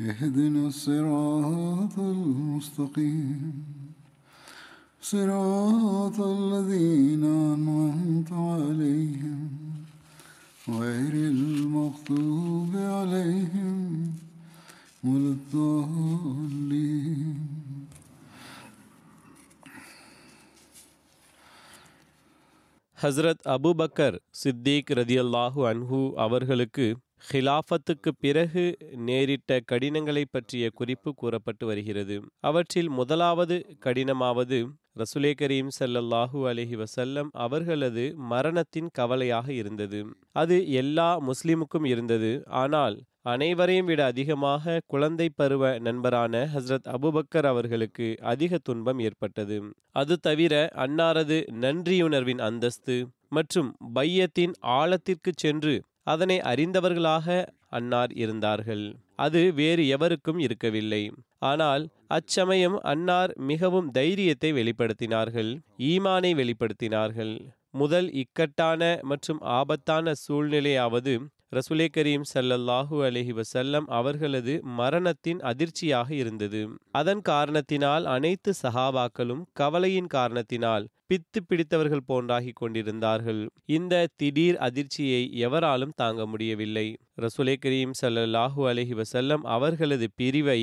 اهدنا الصراط المستقيم صراط الذين أنعمت عليهم غير المغضوب عليهم ولا الضالين Hazrat Abu Bakr Siddique ரதியல்லாஹு அன்ஹு அவர்களுக்கு ஹிலாஃபத்துக்கு பிறகு நேரிட்ட கடினங்களை பற்றிய குறிப்பு கூறப்பட்டு வருகிறது. அவற்றில் முதலாவது கடினமாவது ரசுலே கரீம் ஸல்லல்லாஹு அலஹி வசல்லம் அவர்களது மரணத்தின் கவலையாக இருந்தது. அது எல்லா முஸ்லிமுக்கும் இருந்தது. ஆனால் அனைவரையும் விட அதிகமாக குழந்தை பருவ நண்பரான ஹஸ்ரத் அபுபக்கர் அவர்களுக்கு அதிக துன்பம் ஏற்பட்டது. அது தவிர அன்னாரது நன்றியுணர்வின் அந்தஸ்து மற்றும் பையத்தின் ஆழத்திற்கு சென்று அதனை அறிந்தவர்களாக அன்னார் இருந்தார்கள். அது வேறு எவருக்கும் இருக்கவில்லை. ஆனால் அச்சமயம் அன்னார் மிகவும் தைரியத்தை வெளிப்படுத்தினார்கள் ஈமானை வெளிப்படுத்தினார்கள். முதல் இக்கட்டான மற்றும் ஆபத்தான சூழ்நிலையாவது ரசுலே கரீம் சல்லல்லாஹூ அலஹி வசல்லம் அவர்களது மரணத்தின் அதிர்ச்சியாக இருந்தது. அதன் காரணத்தினால் அனைத்து சஹாபாக்களும் கவலையின் காரணத்தினால் பித்து பிடித்தவர்கள் போன்றாகி கொண்டிருந்தார்கள். இந்த திடீர் அதிர்ச்சியை எவராலும் தாங்க முடியவில்லை. ரசுலே கரீம் சல்லல்லாஹூ அலஹி வசல்லம் அவர்களது பிரிவை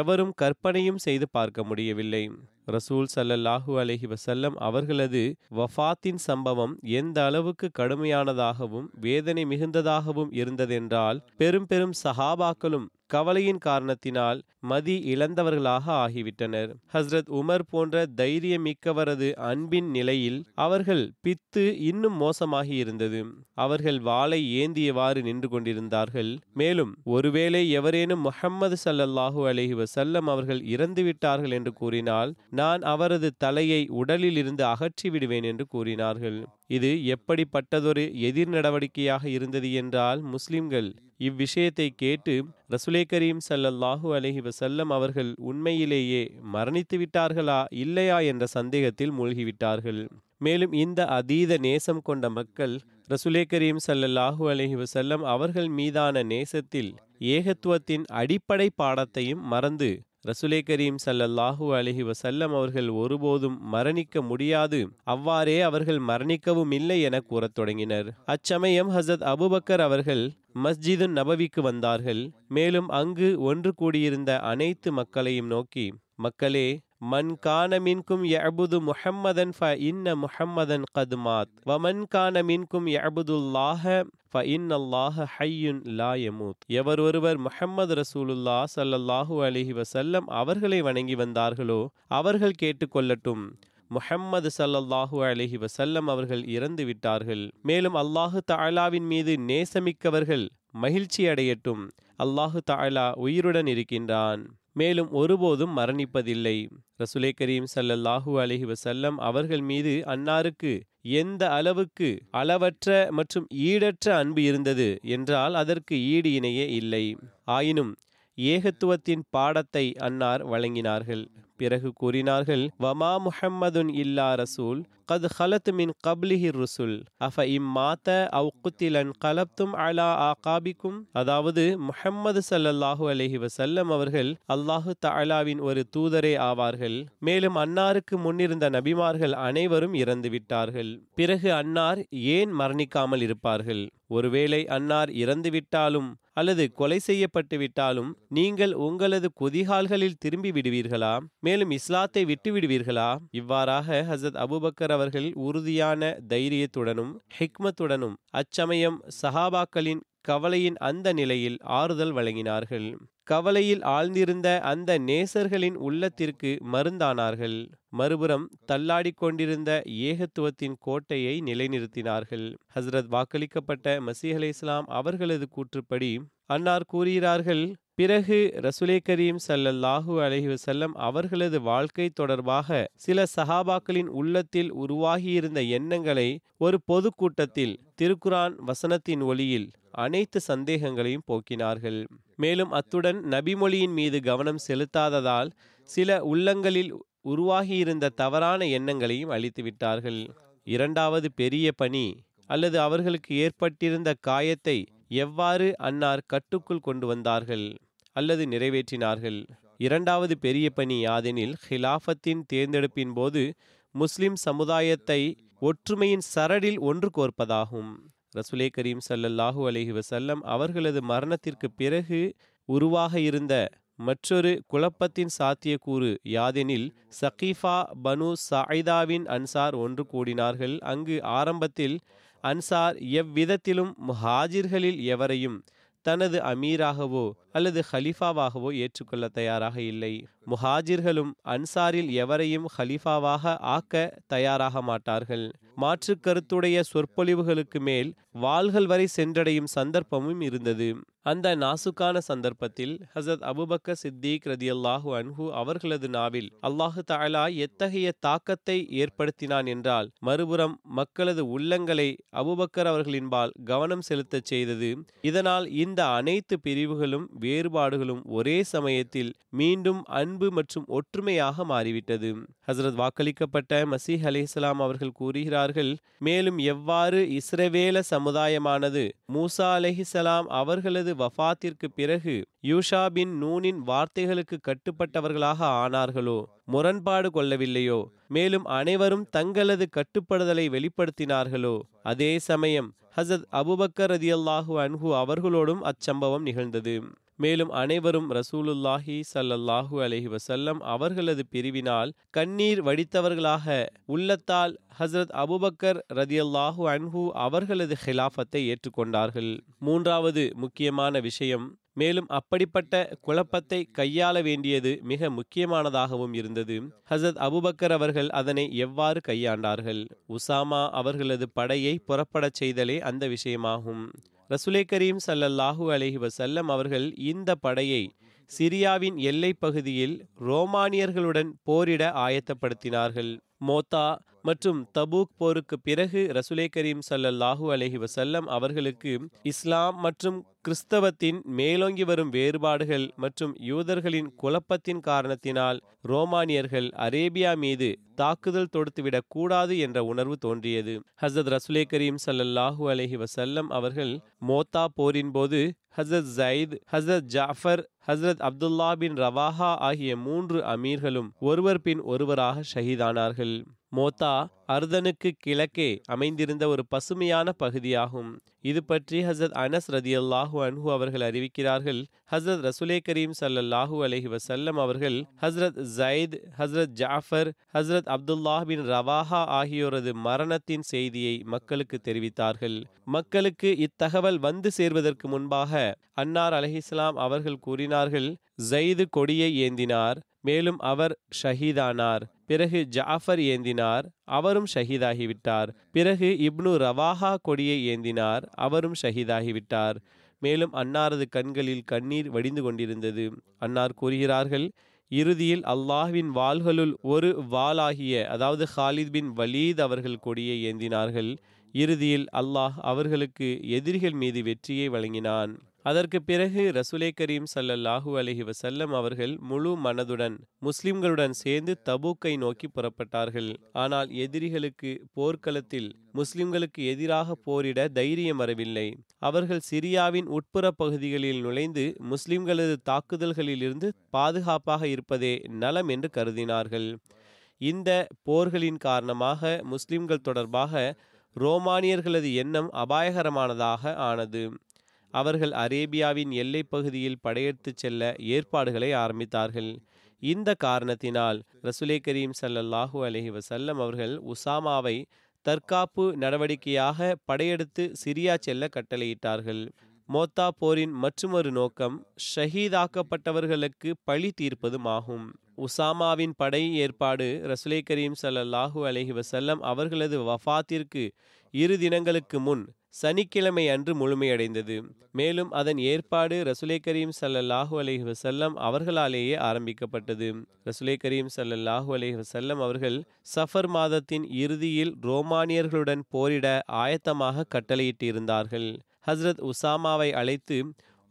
எவரும் கற்பனையும் செய்து பார்க்க முடியவில்லை. ரசூல் சல்லல்லாஹூ அலஹி வசல்லம் அவர்களது வஃபாத்தின் சம்பவம் எந்த அளவுக்கு கடுமையானதாகவும் வேதனை மிகுந்ததாகவும் இருந்ததென்றால் பெரும் பெரும் சஹாபாக்களும் கவலையின் காரணத்தினால் மதி இழந்தவர்களாக ஆகிவிட்டனர். ஹஸ்ரத் உமர் போன்ற தைரியமிக்கவரது அன்பின் நிலையில் அவர்கள் பித்து இன்னும் மோசமாகி இருந்தது. அவர்கள் வாளை ஏந்தியவாறு நின்று கொண்டிருந்தார்கள். மேலும் ஒருவேளை எவரேனும் முஹம்மது சல்லல்லாஹூ அலஹி வசல்லம் அவர்கள் இறந்துவிட்டார்கள் என்று கூறினால் நான் அவரது தலையை உடலில் இருந்து அகற்றி விடுவேன் என்று கூறினார்கள். இது எப்படிப்பட்டதொரு எதிர் நடவடிக்கையாக இருந்தது என்றால் முஸ்லிம்கள் இவ்விஷயத்தை கேட்டு ரசுலே கரீம் சல்லல்லாஹு அலஹி வசல்லம் அவர்கள் உண்மையிலேயே மரணித்து விட்டார்களா இல்லையா என்ற சந்தேகத்தில் மூழ்கிவிட்டார்கள். மேலும் இந்த அதீத நேசம் கொண்ட மக்கள் ரசுலே கரீம் சல்லல்லாஹூ அலஹி வசல்லம் அவர்கள் மீதான நேசத்தில் ஏகத்துவத்தின் அடிப்படை பாடத்தையும் மறந்து ரசுலே கரீம் சல்லல்லாஹூ அலஹி வசல்லம் அவர்கள் ஒருபோதும் மரணிக்க முடியாது. அவ்வாறே அவர்கள் மரணிக்கவும் இல்லை என கூறத் தொடங்கினர். அச்சமயம் ஹசத் அபுபக்கர் அவர்கள் மஸ்ஜிது நபவிக்கு வந்தார்கள். மேலும் அங்கு ஒன்று கூடியிருந்த அனைத்து மக்களையும் நோக்கி மக்களே மன் கான மின்கும் யபுது முஹம்மதன் ஃப இன்ன முஹம்மதன் கதுமாத் வ மன் கான மின்கும் யபுதுல்லாஹ ஃப இன்னல்லாஹ ஹையுன் லா யமூத். எவர் ஒருவர் முஹம்மது ரசூலுல்லா சல்லல்லாஹு அலிஹி வசல்லம் அவர்களை வணங்கி வந்தார்களோ அவர்கள் கேட்டுக்கொள்ளட்டும் முஹம்மது சல்லல்லாஹு அலஹி வசல்லம் அவர்கள் இறந்து விட்டார்கள். மேலும் அல்லாஹு தாலாவின் மீது நேசமிக்கவர்கள் மகிழ்ச்சி அடையட்டும் அல்லாஹு தாலா உயிருடன் இருக்கின்றான். மேலும் ஒருபோதும் மரணிப்பதில்லை. ரசுலே கரீம் சல்லல்லாஹூ அலஹி வசல்லம் அவர்கள் மீது அன்னாருக்கு எந்த அளவுக்கு அளவற்ற மற்றும் ஈடற்ற அன்பு இருந்தது என்றால் அதற்கு ஈடு இணையே இல்லை. ஆயினும் ஏகத்துவத்தின் பாடத்தை அன்னார் வழங்கினார்கள். பிறகு கூறினார்கள் வமா முஹம்மதுன் இல்லா ரசூல் கத் ஹலத் மின் கப்லிஹி ருசுல் அஃப இம்மாத்த அவ் குத்திலன் கலப்தும் அலா ஆகாபிக்கும்? அதாவது முஹம்மது சல்லல்லாஹு அலஹி வசல்லம் அவர்கள் அல்லாஹு தலாவின் ஒரு தூதரே ஆவார்கள். மேலும் அன்னாருக்கு முன்னிருந்த நபிமார்கள் அனைவரும் இறந்து விட்டார்கள். பிறகு அன்னார் ஏன் மரணிக்காமல் இருப்பார்கள்? ஒருவேளை அன்னார் இறந்துவிட்டாலும் அல்லது கொலை செய்யப்பட்டு விட்டாலும் நீங்கள் உங்களது குதிகால்களில் திரும்பி விடுவீர்களா? மேலும் இஸ்லாத்தை விட்டு விடுவீர்களா? இவ்வாறாக ஹசத் அபுபக்கர் அவர்கள் உறுதியான தைரியத்துடனும் ஹிக்மத்துடனும் அச்சமயம் சஹாபாக்களின் கவலையின் அந்த நிலையில் ஆறுதல் வழங்கினார்கள். கவலையில் ஆழ்ந்திருந்த அந்த நேசர்களின் உள்ளத்திற்கு மருந்தானார்கள். மறுபுறம் தள்ளாடிக் கொண்டிருந்த ஏகத்துவத்தின் கோட்டையை நிலைநிறுத்தினார்கள். ஹசரத் வாக்களிக்கப்பட்ட மசீஹ் அலி இஸ்லாம் அவர்களது கூற்றுப்படி அன்னார் கூறுகிறார்கள் பிறகு ரசுலே கரீம் சல்லல்லாஹூ அலஹி வசல்லம் அவர்களது வாழ்க்கை தொடர்பாக சில சஹாபாக்களின் உள்ளத்தில் உருவாகியிருந்த எண்ணங்களை ஒரு பொதுக்கூட்டத்தில் திருக்குரான் வசனத்தின் ஒளியில் அனைத்து சந்தேகங்களையும் போக்கினார்கள். மேலும் அத்துடன் நபிமொழியின் மீது கவனம் செலுத்தாததால் சில உள்ளங்களில் உருவாகியிருந்த தவறான எண்ணங்களையும் அழித்துவிட்டார்கள். இரண்டாவது பெரிய பணி அல்லது அவர்களுக்கு ஏற்பட்டிருந்த காயத்தை எவ்வாறு அன்னார் கட்டுக்குள் கொண்டு வந்தார்கள் அல்லது நிறைவேற்றினார்கள்? இரண்டாவது பெரிய பணி யாதெனில் ஹிலாஃபத்தின் தேர்ந்தெடுப்பின் போது முஸ்லிம் சமுதாயத்தை ஒற்றுமையின் சரடில் ஒன்று கோர்ப்பதாகும். ரசுலே கரீம் சல்லல்லாஹூ அலஹி வசல்லம் அவர்களது மரணத்திற்கு பிறகு உருவாக இருந்த மற்றொரு குழப்பத்தின் சாத்தியக்கூறு யாதெனில் சகீஃபா பனு சாயிதாவின் அன்சார் ஒன்று கூடினார்கள். அங்கு ஆரம்பத்தில் அன்சார் எவ்விதத்திலும் முஹாஜிர்களில் எவரையும் தனது அமீராகவோ அல்லது ஹலீஃபாவாகவோ ஏற்றுக்கொள்ள தயாராக இல்லை. முஹாஜிர்களும் அன்சாரில் எவரையும் ஹலீஃபாவாக ஆக்க தயாராக மாட்டார்கள். மாற்று கருத்துடைய சொற்பொழிவுகளுக்கு மேல் வாள்கள் வரை சென்றடையும் சந்தர்ப்பமும் இருந்தது. அந்த நாசுக்கான சந்தர்ப்பத்தில் ஹசத் அபுபக்க சித்திக் ரதி அல்லாஹு அன்ஹு அவர்களது நாவில் அல்லாஹு தாலா எத்தகைய தாக்கத்தை ஏற்படுத்தினான் என்றால் மறுபுறம் மக்களது உள்ளங்களை அபுபக்கர் அவர்களின்பால் கவனம் செலுத்தச் செய்தது. இதனால் இந்த அனைத்து பிரிவுகளும் வேறுபாடுகளும் ஒரே சமயத்தில் மீண்டும் அன் அன்பு மற்றும் ஒற்றுமையாக மாறிவிட்டது. ஹசரத் வாக்களிக்கப்பட்ட மசீஹ் அலிஸ்லாம் அவர்கள் கூறுகிறார்கள் மேலும் எவ்வாறு இஸ்ரவேல சமுதாயமானது மூசா அலஹிசலாம் அவர்களது வஃத்திற்கு பிறகு யூஷா பின் நூனின் வார்த்தைகளுக்கு கட்டுப்பட்டவர்களாக ஆனார்களோ? முரண்பாடு கொள்ளவில்லையோ? மேலும் அனைவரும் தங்களது கட்டுப்படுதலை வெளிப்படுத்தினார்களோ? அதே சமயம் ஹசத் அபுபக்கர் ரதியல்லாஹு அன்ஹு அவர்களோடும் அச்சம்பவம் நிகழ்ந்தது. மேலும் அனைவரும் ரசூலுல்லாஹி சல்லல்லாஹு அலஹி வசல்லம் அவர்களது பிரிவினால் கண்ணீர் வடித்தவர்களாக உள்ளத்தால் ஹசரத் அபுபக்கர் ரதியல்லாஹு அன்ஹு அவர்களது ஹிலாஃபத்தை ஏற்றுக்கொண்டார்கள். மூன்றாவது முக்கியமான விஷயம் மேலும் அப்படிப்பட்ட குழப்பத்தை கையாள வேண்டியது மிக முக்கியமானதாகவும் இருந்தது. ஹசத் அபுபக்கர் அவர்கள் அதனை எவ்வாறு கையாண்டார்கள்? உசாமா அவர்களது படையை புறப்படச் செய்தலே அந்த விஷயமாகும். ரசுலே கரீம் சல்லல்லாஹூ அலஹி வசல்லம் அவர்கள் இந்த படையை சிரியாவின் எல்லை பகுதியில் ரோமானியர்களுடன் போரிட ஆயத்தப்படுத்தினார்கள். மோத்தா மற்றும் தபூக் போருக்கு பிறகு ரசுலே கரீம் சல்லல்லாஹூ அலஹி வசல்லம் அவர்களுக்கு இஸ்லாம் மற்றும் கிறிஸ்தவத்தின் மேலோங்கி வரும் வேறுபாடுகள் மற்றும் யூதர்களின் குழப்பத்தின் காரணத்தினால் ரோமானியர்கள் அரேபியா மீது தாக்குதல் தொடுத்துவிடக் கூடாது என்ற உணர்வு தோன்றியது. ஹசரத் ரசுலே கரீம் சல்லல்லாஹூ அலஹி வசல்லம் அவர்கள் மோத்தா போரின் போது ஹசரத் ஜயித் ஹசரத் ஜாஃபர் ஹசரத் அப்துல்லா பின் ரவாஹா ஆகிய மூன்று அமீர்களும் ஒருவர் பின் ஒருவராக ஷஹீதானார்கள். மோத்தா அர்தனுக்கு கிழக்கே அமைந்திருந்த ஒரு பசுமையான பகுதியாகும். இது பற்றி ஹசரத் அனஸ் ரதி அல்லாஹூ அன்ஹு அவர்கள் அறிவிக்கிறார்கள். ஹசரத் ரசுலே கரீம் சல்லல்லாஹூ அலஹி வசல்லம் அவர்கள் ஹசரத் ஜயத் ஹசரத் ஜாஃபர் ஹசரத் அப்துல்லா பின் ரவாஹா ஆகியோரது மரணத்தின் செய்தியை மக்களுக்கு தெரிவித்தார்கள். மக்களுக்கு இத்தகவல் வந்து சேர்வதற்கு முன்பாக அன்னார் அலஹிஸ்லாம் அவர்கள் கூறினார்கள் ஜயிது கொடியை ஏந்தினார் மேலும் அவர் ஷஹீதானார். பிறகு ஜாஃபர் ஏந்தினார் அவரும் ஷஹீதாகிவிட்டார். பிறகு இப்னு ரவாஹா கொடியை ஏந்தினார் அவரும் ஷஹீதாகிவிட்டார். மேலும் அன்னாரது கண்களில் கண்ணீர் வடிந்து கொண்டிருந்தது. அன்னார் கூறுகிறார்கள் இறுதியில் அல்லாஹ்வின் வாள்களுள் ஒரு வாளாகிய அதாவது ஹாலித் பின் வலீத் அவர்கள் கொடியை ஏந்தினார்கள் இறுதியில் அல்லாஹ் அவர்களுக்கு எதிரிகள் மீது வெற்றியை வழங்கினான். அதற்கு பிறகு ரசுலே கரீம் சல்லல்லாஹு அலஹி வசல்லம் அவர்கள் முழு மனதுடன் முஸ்லிம்களுடன் சேர்ந்து தபூக்கை நோக்கி புறப்பட்டார்கள். ஆனால் எதிரிகளுக்கு போர்க்களத்தில் முஸ்லிம்களுக்கு எதிராக போரிட தைரியம் வரவில்லை. அவர்கள் சிரியாவின் உட்புற பகுதிகளில் நுழைந்து முஸ்லிம்களது தாக்குதல்களிலிருந்து பாதுகாப்பாக இருப்பதே நலம் என்று கருதினார்கள். இந்த போர்களின் காரணமாக முஸ்லிம்கள் தொடர்பாக ரோமானியர்களது எண்ணம் அபாயகரமானதாக ஆனது. அவர்கள் அரேபியாவின் எல்லைப் பகுதியில் படையெடுத்துச் செல்ல ஏற்பாடுகளை ஆரம்பித்தார்கள். இந்த காரணத்தினால் ரசுலே கரீம் ஸல்லல்லாஹு அலஹி வசல்லம் அவர்கள் உசாமாவை தற்காப்பு நடவடிக்கையாக படையெடுத்து சிரியா செல்ல கட்டளையிட்டார்கள். மோத்தா போரின் மற்றுமொரு நோக்கம் ஷஹீதாக்கப்பட்டவர்களுக்கு பழி தீர்ப்பதும் ஆகும். உசாமாவின் படை ஏற்பாடு ரசுலே கரீம் ஸல்லல்லாஹு அலஹி வசல்லம் அவர்களது வஃபாத்திற்கு இரு தினங்களுக்கு முன் சனிக்கிழமை அன்று முழுமையடைந்தது. மேலும் அதன் ஏற்பாடு ரசுலே கரீம் ஸல்லல்லாஹு அலஹி வசல்லம் அவர்களாலேயே ஆரம்பிக்கப்பட்டது. ரசுலே கரீம் ஸல்லல்லாஹு அலஹி வசல்லம் அவர்கள் சஃபர் மாதத்தின் இறுதியில் ரோமானியர்களுடன் போரிட ஆயத்தமாக கட்டளையிட்டிருந்தார்கள். ஹஸ்ரத் உசாமாவை அழைத்து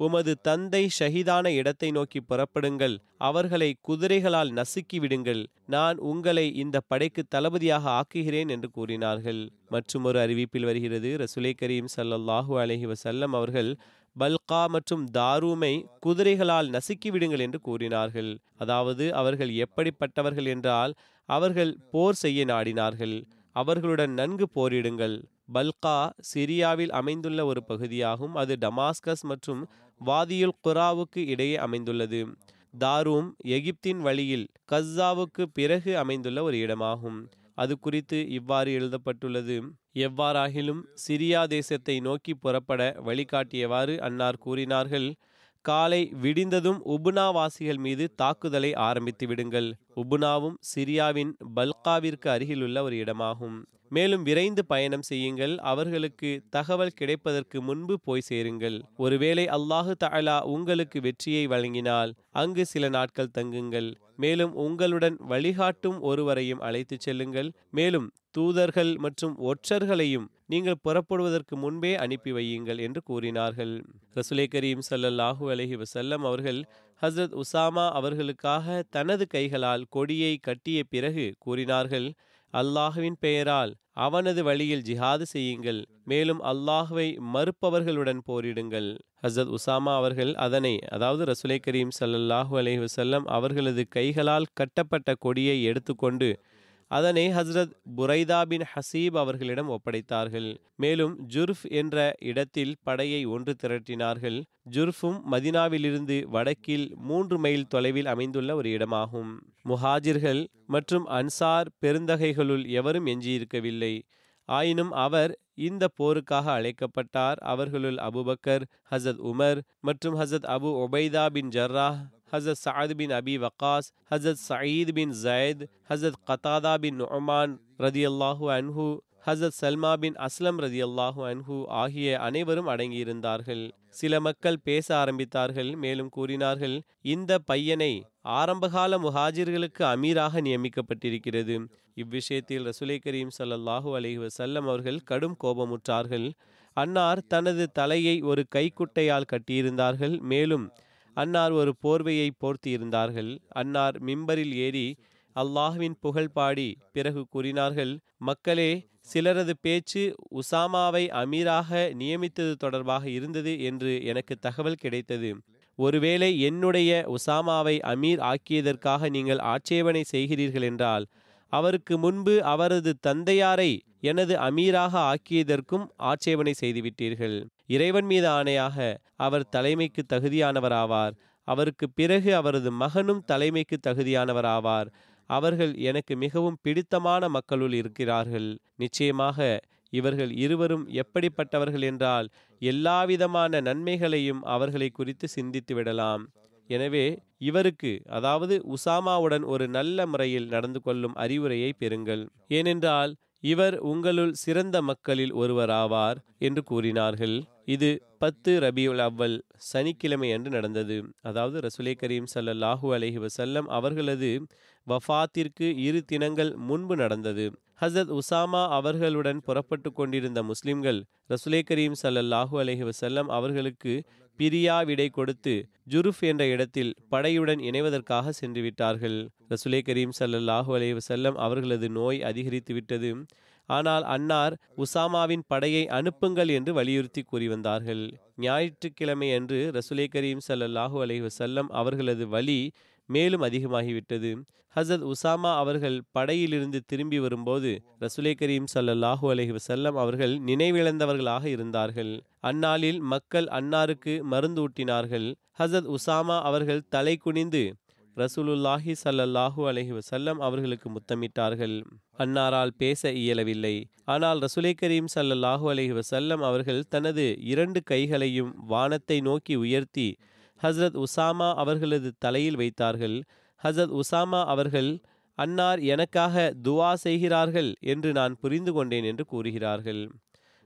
உமது தந்தை ஷஹீதான இடத்தை நோக்கி புறப்படுங்கள். அவர்களை குதிரைகளால் நசுக்கி விடுங்கள் நான் உங்களை இந்த படைக்கு தளபதியாக ஆக்குகிறேன் என்று கூறினார்கள். மற்றும் ஒரு அறிவிப்பில் வருகிறது ரசுலை கரீம் ஸல்லல்லாஹு அலஹி வசல்லம் அவர்கள் பல்கா மற்றும் தாரூமை குதிரைகளால் நசுக்கி விடுங்கள் என்று கூறினார்கள். அதாவது அவர்கள் எப்படிப்பட்டவர்கள் என்றால் அவர்கள் போர் செய்ய நாடினார்கள். அவர்களுடன் நன்கு போரிடுங்கள். பல்கா சிரியாவில் அமைந்துள்ள ஒரு பகுதியாகும். அது டமாஸ்கஸ் மற்றும் வாதியுல் குராவுக்கு இடையே அமைந்துள்ளது. தாரூம் எகிப்தின் வழியில் கஸ்ஸாவுக்கு பிறகு அமைந்துள்ள ஒரு இடமாகும். அது குறித்து இவ்வாறு எழுதப்பட்டுள்ளது. எவ்வாறாகிலும் சிரியா தேசத்தை நோக்கி புறப்பட வழிகாட்டியவாறு அன்னார் கூறினார்கள். காலை விடிந்ததும் உபுனாவாசிகள் மீது தாக்குதலை ஆரம்பித்து விடுங்கள். உபுனாவும் சிரியாவின் பல்காவிற்கு அருகிலுள்ள ஒரு இடமாகும். மேலும் விரைந்து பயணம் செய்யுங்கள். அவர்களுக்கு தகவல் கிடைப்பதற்கு முன்பு போய் சேருங்கள். ஒருவேளை அல்லாஹு தாலா உங்களுக்கு வெற்றியை வழங்கினால் அங்கு சில நாட்கள் தங்குங்கள். மேலும் உங்களுடன் வழிகாட்டும் ஒருவரையும் அழைத்துச் செல்லுங்கள். மேலும் தூதர்கள் மற்றும் ஒற்றர்களையும் நீங்கள் புறப்படுவதற்கு முன்பே அனுப்பி வையுங்கள் என்று கூறினார்கள். ரசுலே கரீம் ஸல்லல்லாஹு அலஹி வசல்லம் அவர்கள் ஹஸ்ரத் உசாமா அவர்களுக்காக தனது கைகளால் கொடியை கட்டிய பிறகு கூறினார்கள் அல்லாஹுவின் பெயரால் அவனது வழியில் ஜிஹாது செய்யுங்கள். மேலும் அல்லாஹுவை மறுப்பவர்களுடன் போரிடுங்கள். ஹசத் உசாமா அவர்கள் அதனை அதாவது ரசுலை கரீம் ஸல்லல்லாஹு அலஹி வசல்லம் அவர்களது கைகளால் கட்டப்பட்ட கொடியை எடுத்துக்கொண்டு அதனை ஹஸ்ரத் புரைதா பின் ஹசீப் அவர்களிடம் ஒப்படைத்தார்கள். மேலும் ஜுர்ஃப் என்ற இடத்தில் படையை ஒன்று திரட்டினார்கள். ஜுர்ஃபும் மதினாவிலிருந்து வடக்கில் மூன்று மைல் தொலைவில் அமைந்துள்ள ஒரு இடமாகும். முஹாஜிர்கள் மற்றும் அன்சார் பெருந்தகைகளுள் எவரும் எஞ்சியிருக்கவில்லை. ஆயினும் அவர் இந்த போருக்காக அழைக்கப்பட்டார் அவர்களுள் அபுபக்கர் ஹசத் உமர் மற்றும் ஹசத் அபு ஒபைதா பின் ஜர்ராஹ் ஹசத் சஅத் பின் அபி வக்காஸ் ஹசத் சயீத் பின் ஜயத் ஹசத் கதாதா பின் நுஅமான் ரதியல்லாஹு அன்ஹு ஹசத் சல்மா பின் அஸ்லம் ரதியல்லாஹு அன்ஹு ஆகிய அனைவரும் அடங்கியிருந்தார்கள். சில மக்கள் பேச ஆரம்பித்தார்கள் மேலும் கூறினார்கள் இந்த பையனை ஆரம்பகால முஹாஜிர்களுக்கு அமீராக நியமிக்கப்பட்டிருக்கிறது. இவ்விஷயத்தில் ரசுலை கரீம் ஸல்லல்லாஹு அலைஹி வசல்லம் அவர்கள் கடும் கோபமுற்றார்கள். அன்னார் தனது தலையை ஒரு கைக்குட்டையால் கட்டியிருந்தார்கள் மேலும் அன்னார் ஒரு போர்வையை போர்த்தியிருந்தார்கள். அன்னார் மிம்பரில் ஏறி அல்லாஹுவின் புகழ் பாடி பிறகு கூறினார்கள் மக்களே சிலரது பேச்சு உசாமாவை அமீராக நியமித்தது தொடர்பாக இருந்தது என்று எனக்கு தகவல் கிடைத்தது. ஒருவேளை என்னுடைய உசாமாவை அமீர் ஆக்கியதற்காக நீங்கள் ஆட்சேபனை செய்கிறீர்கள் என்றால் அவருக்கு முன்பு அவரது தந்தையாரை எனது அமீராக ஆக்கியதற்கும் ஆட்சேபனை செய்துவிட்டீர்கள். இறைவன் மீது ஆணையாக அவர் தலைமைக்கு தகுதியானவராவார். அவருக்கு பிறகு அவரது மகனும் தலைமைக்கு தகுதியானவராவார். அவர்கள் எனக்கு மிகவும் பிடித்தமான மக்களுள் இருக்கிறார்கள். நிச்சயமாக இவர்கள் இருவரும் எப்படிப்பட்டவர்கள் என்றால் எல்லாவிதமான நன்மைகளையும் அவர்களை குறித்து சிந்தித்து விடலாம். எனவே இவருக்கு அதாவது உசாமாவுடன் ஒரு நல்ல முறையில் நடந்து கொள்ளும் அறிவுரையை பெறுங்கள். ஏனென்றால் இவர் உங்களுள் சிறந்த மக்களில் ஒருவராவார் என்று கூறினார்கள். இது பத்து ரபியுல் அவ்வல் சனிக்கிழமை அன்று நடந்தது. அதாவது ரசுலே கரீம் ஸல்லல்லாஹு அலஹி வசல்லம் அவர்களது வஃபாத்திற்கு இரு தினங்கள் முன்பு நடந்தது. ஹசரத் உசாமா அவர்களுடன் புறப்பட்டு கொண்டிருந்த முஸ்லிம்கள் ரசுலே கரீம் ஸல்லல்லாஹு அலஹி வசல்லம் அவர்களுக்கு பிரியா விடை கொடுத்து ஜுருஃப் என்ற இடத்தில் படையுடன் இணைவதற்காக சென்று விட்டார்கள். ரசுலே கரீம் ஸல்லல்லாஹு அலஹி வசல்லம் அவர்களது நோய் அதிகரித்து விட்டது. ஆனால் அன்னார் உசாமாவின் படையை அனுப்புங்கள் என்று வலியுறுத்தி கூறி வந்தார்கள். ஞாயிற்றுக்கிழமை அன்று ரசுலே கரீம் ஸல்லல்லாஹு அலஹி வசல்லம் அவர்களது வலி மேலும் அதிகமாகிவிட்டது. ஹசரத் உசாமா அவர்கள் படையிலிருந்து திரும்பி வரும்போது ரசுலை கரீம் சல்லாஹூ அலஹி வசல்லம் அவர்கள் நினைவிழந்தவர்களாக இருந்தார்கள். அந்நாளில் மக்கள் அன்னாருக்கு மருந்து ஊட்டினார்கள். ஹசரத் உசாமா அவர்கள் தலை குனிந்து ரசூலுல்லாஹி சல்லல்லாஹூ அலஹி வசல்லம் அவர்களுக்கு முத்தமிட்டார்கள். அன்னாரால் பேச இயலவில்லை. ஆனால் ரசுலை கரீம் சல்லல்லாஹூ அலஹி வசல்லம் அவர்கள் தனது இரண்டு கைகளையும் வானத்தை நோக்கி உயர்த்தி ஹசரத் உசாமா அவர்களது தலையில் வைத்தார்கள். ஹசரத் உசாமா அவர்கள் அன்னார் எனக்காக துவா செய்கிறார்கள் என்று நான் புரிந்து கொண்டேன் என்று கூறுகிறார்கள்.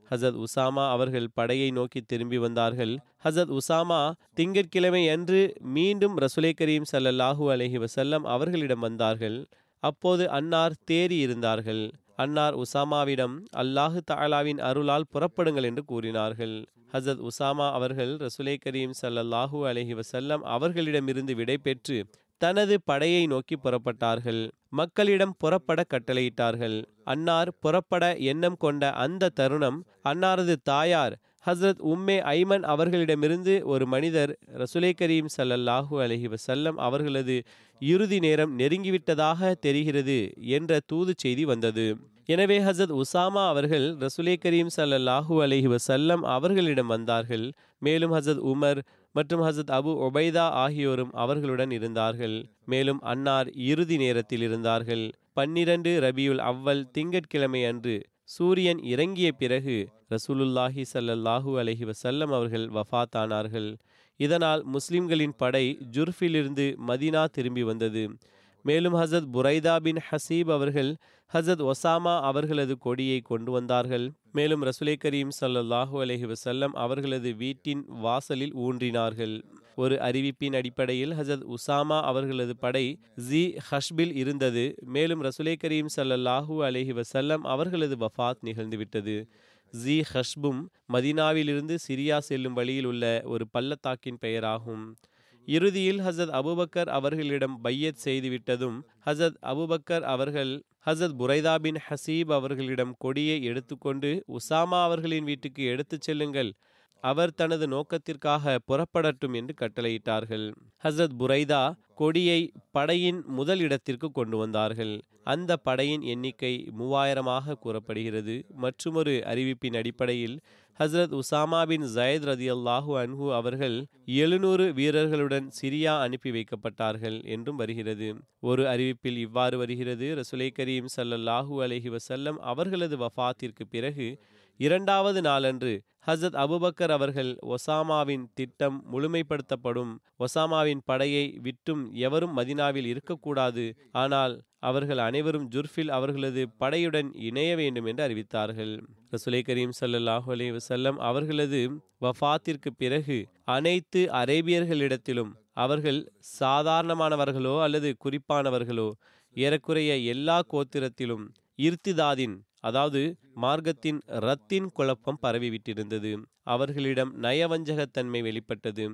ஹசத் உசாமா அவர்கள் படையை நோக்கி திரும்பி வந்தார்கள். ஹசத் உசாமா திங்கட்கிழமை அன்று மீண்டும் ரசுலை கரீம் சல்லல்லாஹூ அலஹி வசல்லம் அவர்களிடம் வந்தார்கள். அப்போது அன்னார் தேறி இருந்தார்கள். அன்னார் உசாமாவிடம் அல்லாஹு தாலாவின் அருளால் புறப்படுங்கள் என்று கூறினார்கள். ஹசத் உசாமா அவர்கள் ரசுலே கரீம் சல்லல்லாஹூ அலஹி வசல்லம் அவர்களிடமிருந்து விடை பெற்று தனது படையை நோக்கி புறப்பட்டார்கள். மக்களிடம் புறப்பட கட்டளையிட்டார்கள். அன்னார் புறப்பட எண்ணம் கொண்ட அந்த தருணம் அன்னாரது தாயார் ஹசரத் உம்மே ஐமன் அவர்களிடமிருந்து ஒரு மனிதர் ரசுலை கரீம் சல்லல்லாஹூ அலஹி வசல்லம் அவர்களது இறுதி நேரம் நெருங்கிவிட்டதாக தெரிகிறது என்ற தூது செய்தி வந்தது. எனவே ஹசத் உசாமா அவர்கள் ரசுலே கரீம் சல்லல்லாஹூ அலஹி வசல்லம் அவர்களிடம் வந்தார்கள். மேலும் ஹசத் உமர் மற்றும் ஹசத் அபு ஒபைதா ஆகியோரும் அவர்களுடன் இருந்தார்கள். மேலும் அன்னார் இறுதி நேரத்தில் இருந்தார்கள். பன்னிரண்டு ரபியுல் அவ்வல் திங்கட்கிழமை அன்று சூரியன் இறங்கிய பிறகு ரசூலுல்லாஹி சல்லல்லாஹு அலஹி வசல்லம் அவர்கள் வஃபாத்தானார்கள் இதனால் முஸ்லிம்களின் படை ஜுர்ஃபிலிருந்து மதினா திரும்பி வந்தது. மேலும் ஹசத் புரைதா பின் ஹசீப் அவர்கள் ஹசத் ஒசாமா அவர்களது கொடியை கொண்டு வந்தார்கள். மேலும் ரசுலே கரீம் சல்லாஹூ அலஹி வசல்லம் அவர்களது வீட்டின் வாசலில் ஊன்றினார்கள். ஒரு அறிவிப்பின் அடிப்படையில் ஹசத் உசாமா அவர்களது படை ஜி ஹஷ்பில் இருந்தது. மேலும் ரசுலே கரீம் சல்லல்லாஹூ அலஹி வசல்லம் அவர்களது வஃபாத் நிகழ்ந்துவிட்டது. ஜி ஹஷ்பும் மதினாவிலிருந்து சிரியா செல்லும் வழியில் உள்ள ஒரு பள்ளத்தாக்கின் பெயராகும். இறுதியில் ஹசத் அபுபக்கர் அவர்களிடம் பையத் செய்துவிட்டதும் ஹசத் அபுபக்கர் அவர்கள் ஹசத் புரைதா பின் ஹசீப் அவர்களிடம் கொடியை எடுத்துக்கொண்டு உசாமா அவர்களின் வீட்டுக்கு எடுத்துச் செல்லுங்கள். அவர் தனது நோக்கத்திற்காக புறப்படட்டும் என்று கட்டளையிட்டார்கள். ஹசரத் புரைதா கொடியை படையின் முதல் இடத்திற்கு கொண்டு வந்தார்கள். அந்த படையின் எண்ணிக்கை மூவாயிரமாக கூறப்படுகிறது. மற்றொரு அறிவிப்பின் அடிப்படையில் ஹசரத் உசாமா பின் ஜயத் ரதி அல்லாஹு அன்ஹு அவர்கள் எழுநூறு வீரர்களுடன் சிரியா அனுப்பி வைக்கப்பட்டார்கள் என்றும் வருகிறது. ஒரு அறிவிப்பில் இவ்வாறு வருகிறது ரசுலை கரீம் சல்லல்லாஹூ அலஹி வசல்லம் அவர்களது வஃபாத்திற்கு பிறகு இரண்டாவது நாளன்று ஹசத் அபுபக்கர் அவர்கள் ஒசாமாவின் திட்டம் முழுமைப்படுத்தப்படும். ஒசாமாவின் படையை விட்டும் எவரும் மதினாவில் இருக்கக்கூடாது. ஆனால் அவர்கள் அனைவரும் ஜுர்ஃபில் அவர்களது படையுடன் இணைய வேண்டும் என்று அறிவித்தார்கள். ரசுலை கரீம் சல்லாஹூ அலி வசல்லம் அவர்களது வஃபாத்திற்கு பிறகு அனைத்து அரேபியர்களிடத்திலும் அவர்கள் சாதாரணமானவர்களோ அல்லது குறிப்பானவர்களோ ஏறக்குறைய எல்லா கோத்திரத்திலும் இர்த்திதாதின் அதாவது மார்க்கத்தின் ரத்தின் குழப்பம் பரவிவிட்டிருந்தது. அவர்களிடம் நயவஞ்சகத்தன்மை வெளிப்பட்டது.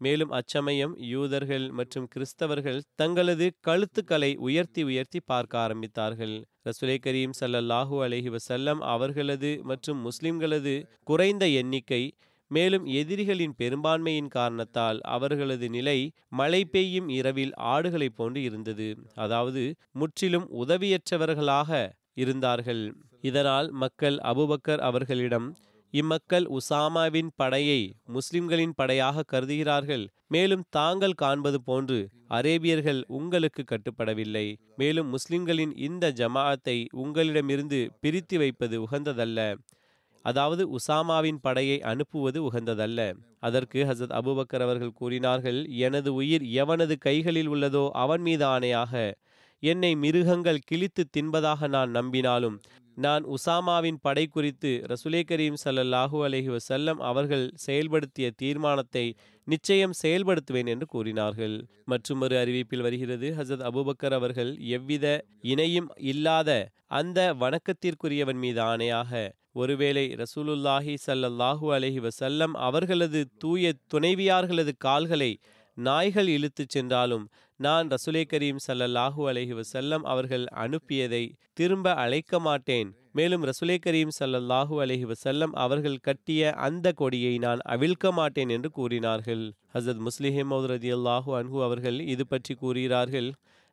மேலும் அச்சமயம் யூதர்கள் மற்றும் கிறிஸ்தவர்கள் தங்களது கழுத்துக்களை உயர்த்தி உயர்த்தி பார்க்க ஆரம்பித்தார்கள். ரசுலை கரீம் சல்லல்லாஹூ அலஹி வசல்லம் அவர்களது மற்றும் முஸ்லிம்களது குறைந்த எண்ணிக்கை மேலும் எதிரிகளின் பெரும்பான்மையின் காரணத்தால் அவர்களது நிலை மழை பெய்யும் இரவில் ஆடுகளைப் போன்று இருந்தது. அதாவது முற்றிலும் உதவியற்றவர்களாக இருந்தார்கள். இதனால் மக்கள் அபுபக்கர் அவர்களிடம் இம்மக்கள் உசாமாவின் படையை முஸ்லிம்களின் படையாக கருதுகிறார்கள். மேலும் தாங்கள் காண்பது போன்று அரேபியர்கள் உங்களுக்கு கட்டுப்படவில்லை. மேலும் முஸ்லிம்களின் இந்த ஜமாஅத்தை உங்களிடமிருந்து பிரித்து வைப்பது உகந்ததல்ல. அதாவது உசாமாவின் படையை அனுப்புவது உகந்ததல்ல. அதற்கு ஹசத் அபுபக்கர் அவர்கள் கூறினார்கள் எனது உயிர் எவனது கைகளில் உள்ளதோ அவன் மீது ஆணையாக என்னை மிருகங்கள் கிழித்து தின்பதாக நான் நம்பினாலும் நான் உசாமாவின் படை குறித்து ரசுலே கரீம் சல்லல்லாஹூ அலஹி வசல்லம் அவர்கள் செயல்படுத்திய தீர்மானத்தை நிச்சயம் செயல்படுத்துவேன் என்று கூறினார்கள். மற்றொரு அறிவிப்பில் வருகிறது ஹசரத் அபுபக்கர் அவர்கள் எவ்வித இணையும் இல்லாத அந்த வணக்கத்திற்குரியவன் மீது ஆணையாக ஒருவேளை ரசூலுல்லாஹி சல்லல்லாஹு அலஹி வசல்லம் அவர்களது தூய துணைவியார்களது கால்களை நாய்கள் இழுத்துச் சென்றாலும் நான் ரசுலே கரீம் சல்லல்லாஹூ அலஹி வசல்லம் அவர்கள் அனுப்பியதை திரும்ப அழைக்க மாட்டேன். மேலும் ரசுலே கரீம் சல்லல்லாஹூ அலஹி வசல்லம் அவர்கள் கட்டிய அந்த கொடியை நான் அவிழ்க்க மாட்டேன் என்று கூறினார்கள். ஹசத் முஸ்லிஹிம் ரதி அல்லாஹூ அன்ஹு அவர்கள் இது பற்றி கூறுகிறார்கள்.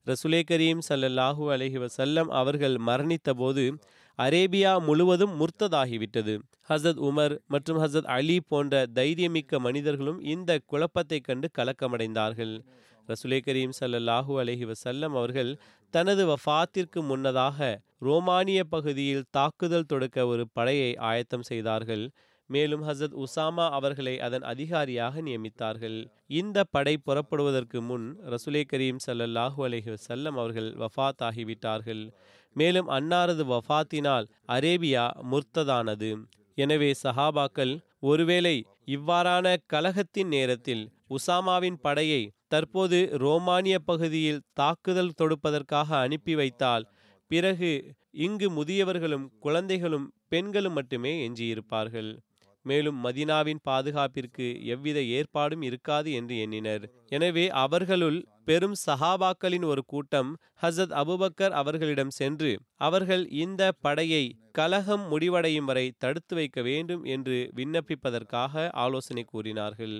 ரசுலே கரீம் சல்லல்லாஹூ அலஹி வசல்லம் அவர்கள் மரணித்த போது அரேபியா முழுவதும் முர்த்ததாகிவிட்டது. ஹசத் உமர் மற்றும் ஹசத் அலி போன்ற தைரியமிக்க மனிதர்களும் இந்த குழப்பத்தை கண்டு கலக்கமடைந்தார்கள். ரசுலே கரீம் சல்லல்லாஹூ அலஹி வசல்லம் அவர்கள் தனது வஃத்திற்கு முன்னதாக ரோமானிய பகுதியில் தாக்குதல் தொடுக்க ஒரு படையை ஆயத்தம் செய்தார்கள். மேலும் ஹசத் உசாமா அவர்களை அதன் அதிகாரியாக நியமித்தார்கள். இந்த படை புறப்படுவதற்கு முன் ரசுலே கரீம் சல்லல்லாஹூ அலஹி வசல்லம் அவர்கள் வஃத் ஆகிவிட்டார்கள் மேலும் அன்னாரது வஃத்தினால் அரேபியா முர்த்ததானது. எனவே சஹாபாக்கள் ஒருவேளை இவ்வாறான கலகத்தின் நேரத்தில் உசாமாவின் படையை தற்போது ரோமானிய பகுதியில் தாக்குதல் தொடுப்பதற்காக அனுப்பி வைத்தால் பிறகு இங்கு முதியவர்களும் குழந்தைகளும் பெண்களும் மட்டுமே எஞ்சியிருப்பார்கள். மேலும் மதினாவின் பாதுகாப்பிற்கு எவ்வித ஏற்பாடும் இருக்காது என்று எண்ணினர். எனவே அவர்களுள் பெரும் சஹாபாக்களின் ஒரு கூட்டம் ஹசத் அபுபக்கர் அவர்களிடம் சென்று அவர்கள் இந்த படையை கலகம் முடிவடையும் வரை தடுத்து வைக்க வேண்டும் என்று விண்ணப்பிப்பதற்காக ஆலோசனை கூறினார்கள்.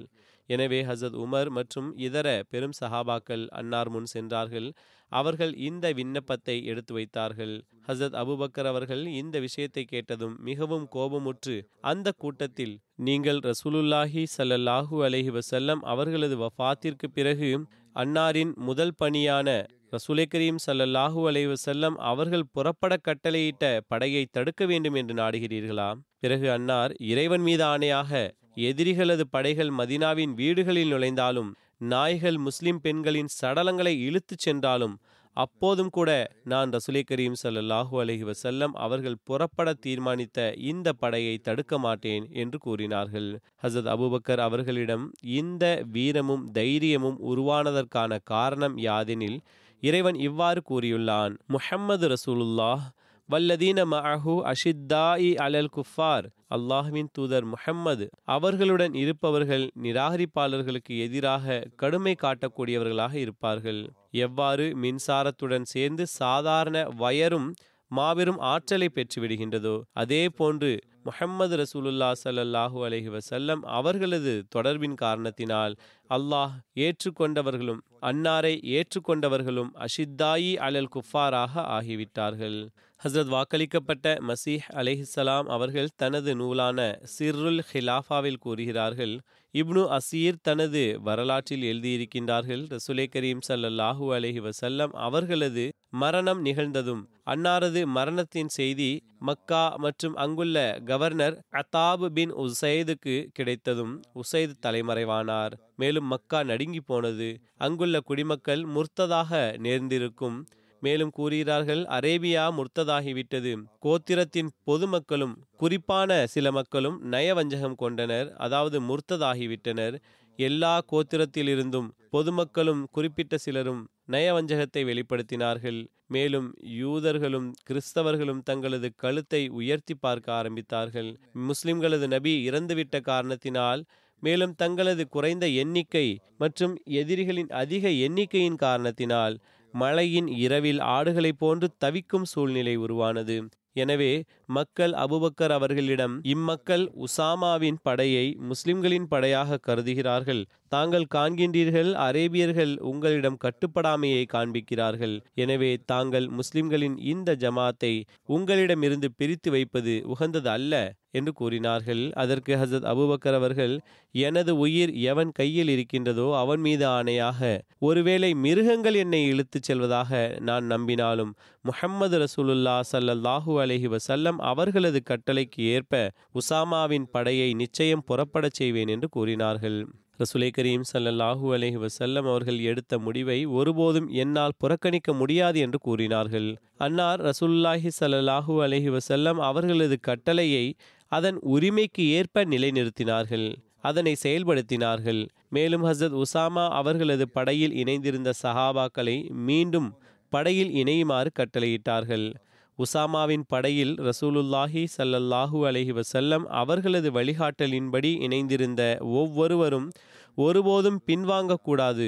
எனவே ஹசத் உமர் மற்றும் இதர பெரும் சஹாபாக்கள் அன்னார் முன் சென்றார்கள். அவர்கள் இந்த விண்ணப்பத்தை எடுத்து வைத்தார்கள். ஹசத் அபுபக்கர் அவர்கள் இந்த விஷயத்தை கேட்டதும் மிகவும் கோபமுற்று அந்த கூட்டத்தில் நீங்கள் ரசூலுல்லாஹி சல்லல்லாஹூ அலஹி வசல்லம் அவர்களது வஃத்திற்கு பிறகு அன்னாரின் முதல் பணியான ரசூலை கரீம் சல்லல்லாஹூ அலைவு செல்லம் அவர்கள் புறப்பட கட்டளையிட்ட படையை தடுக்க வேண்டும் என்று நாடுகிறீர்களா? பிறகு அன்னார் இறைவன் மீது ஆணையாக எதிரிகளது படைகள் மதினாவின் வீடுகளில் நுழைந்தாலும் நாய்கள் முஸ்லிம் பெண்களின் சடலங்களை இழுத்துச் சென்றாலும் அப்போதும் கூட நான் ரசுலை கரீம் சல்லாஹூ அலஹி வசல்லம் அவர்கள் புறப்பட தீர்மானித்த இந்த படையை தடுக்க மாட்டேன் என்று கூறினார்கள். ஹசத் அபுபக்கர் அவர்களிடம் இந்த வீரமும் தைரியமும் உருவானதற்கான காரணம் யாதெனில் இறைவன் இவ்வாறு கூறியுள்ளான். முஹம்மது ரசூலுல்லாஹ் வல்லதீன மஅஹு அஷித்தாயி அலல் குஃபார். அல்லாஹுவின் தூதர் முஹம்மது. அவர்களுடன் இருப்பவர்கள் நிராகரிப்பாளர்களுக்கு எதிராக கடுமை காட்டக்கூடியவர்களாக இருப்பார்கள். எவ்வாறு மின்சாரத்துடன் சேர்ந்து சாதாரண வயரும் மாபெரும் ஆற்றலை பெற்றுவிடுகின்றதோ அதே போன்று முஹம்மது ரசூலுல்லா சல்லாஹூ அலஹி வசல்லம் அவர்களது தொடர்பின் காரணத்தினால் அல்லாஹ் ஏற்றுக்கொண்டவர்களும் அன்னாரை ஏற்றுக்கொண்டவர்களும் அஷித்தாயி அலல் குஃபாராக ஆகிவிட்டார்கள். ஹசரத் வாக்களிக்கப்பட்ட மசீஹ் அலிஹிசலாம் அவர்கள் தனது நூலான சிர்ருல் ஹிலாஃபாவில் கூறுகிறார்கள் இப்னு அசீர் தனது வரலாற்றில் எழுதியிருக்கின்றார்கள் ரசுலே கரீம் சல்லல்லாஹூ அலஹி வசல்லம் அவர்களது மரணம் நிகழ்ந்ததும் அன்னாரது மரணத்தின் செய்தி மக்கா மற்றும் அங்குள்ள கவர்னர் அத்தாப் பின் உசைதுக்கு கிடைத்ததும் உசைத் தலைமறைவானார். மேலும் மக்கா நடுங்கி போனது. அங்குள்ள குடிமக்கள் முர்த்ததாக நேர்ந்திருக்கும். மேலும் கூறுகிறார்கள் அரேபியா முர்த்ததாகிவிட்டது. கோத்திரத்தின் பொதுமக்களும் குறிப்பான சில மக்களும் நயவஞ்சகம் கொண்டனர் அதாவது முர்த்ததாகிவிட்டனர். எல்லா கோத்திரத்திலிருந்தும் பொதுமக்களும் குறிப்பிட்ட சிலரும் நயவஞ்சகத்தை வெளிப்படுத்தினார்கள். மேலும் யூதர்களும் கிறிஸ்தவர்களும் தங்களது கழுத்தை உயர்த்தி பார்க்க ஆரம்பித்தார்கள். முஸ்லிம்களது நபி இறந்துவிட்ட காரணத்தினால் மேலும் தங்களது குறைந்த எண்ணிக்கை மற்றும் எதிரிகளின் அதிக எண்ணிக்கையின் காரணத்தினால் மழையின் இரவில் ஆடுகளைப் போன்று தவிக்கும் சூழ்நிலை உருவானது. எனவே மக்கள் அபுபக்கர் அவர்களிடம் இம்மக்கள் உசாமாவின் படையை முஸ்லிம்களின் படையாக கருதுகிறார்கள். தாங்கள் காண்கின்றீர்கள் அரேபியர்கள் உங்களிடம் கட்டுப்படாமையை காண்பிக்கிறார்கள். எனவே தாங்கள் முஸ்லிம்களின் இந்த ஜமாத்தை உங்களிடமிருந்து பிரித்து வைப்பது உகந்தது அல்ல என்று கூறினார்கள். அதற்கு ஹசரத் அபுபக்கர் அவர்கள் எனது உயிர் எவன் கையில் இருக்கின்றதோ அவன் மீது ஆணையாக ஒருவேளை மிருகங்கள் என்னை இழுத்துச் செல்வதாக நான் நம்பினாலும் முஹம்மது ரசூலுல்லா சல்லல்லாஹூ அலஹி வசல்லம் அவர்களது கட்டளைக்கு ஏற்ப உசாமாவின் படையை நிச்சயம் புறப்படச் செய்வேன் என்று கூறினார்கள். ரசுலை கரீம் சல்லல்லாஹூ அலஹி வசல்லம் அவர்கள் எடுத்த முடிவை ஒருபோதும் என்னால் புறக்கணிக்க முடியாது என்று கூறினார்கள். அன்னார் ரசூல்லாஹி சல்லாஹூ அலஹி வசல்லம் அவர்களது கட்டளையை அதன் உரிமைக்கு ஏற்ப நிலைநிறுத்தினார்கள். அதனை செயல்படுத்தினார்கள். மேலும் ஹசரத் உசாமா அவர்களது படையில் இணைந்திருந்த சஹாபாக்களை மீண்டும் படையில் இணையுமாறு கட்டளையிட்டார்கள். உசாமாவின் படையில் ரசூலுல்லாஹி சல்லல்லாஹூ அலஹி வசல்லம் அவர்களது வழிகாட்டலின்படி இணைந்திருந்த ஒவ்வொருவரும் ஒருபோதும் பின்வாங்கக்கூடாது.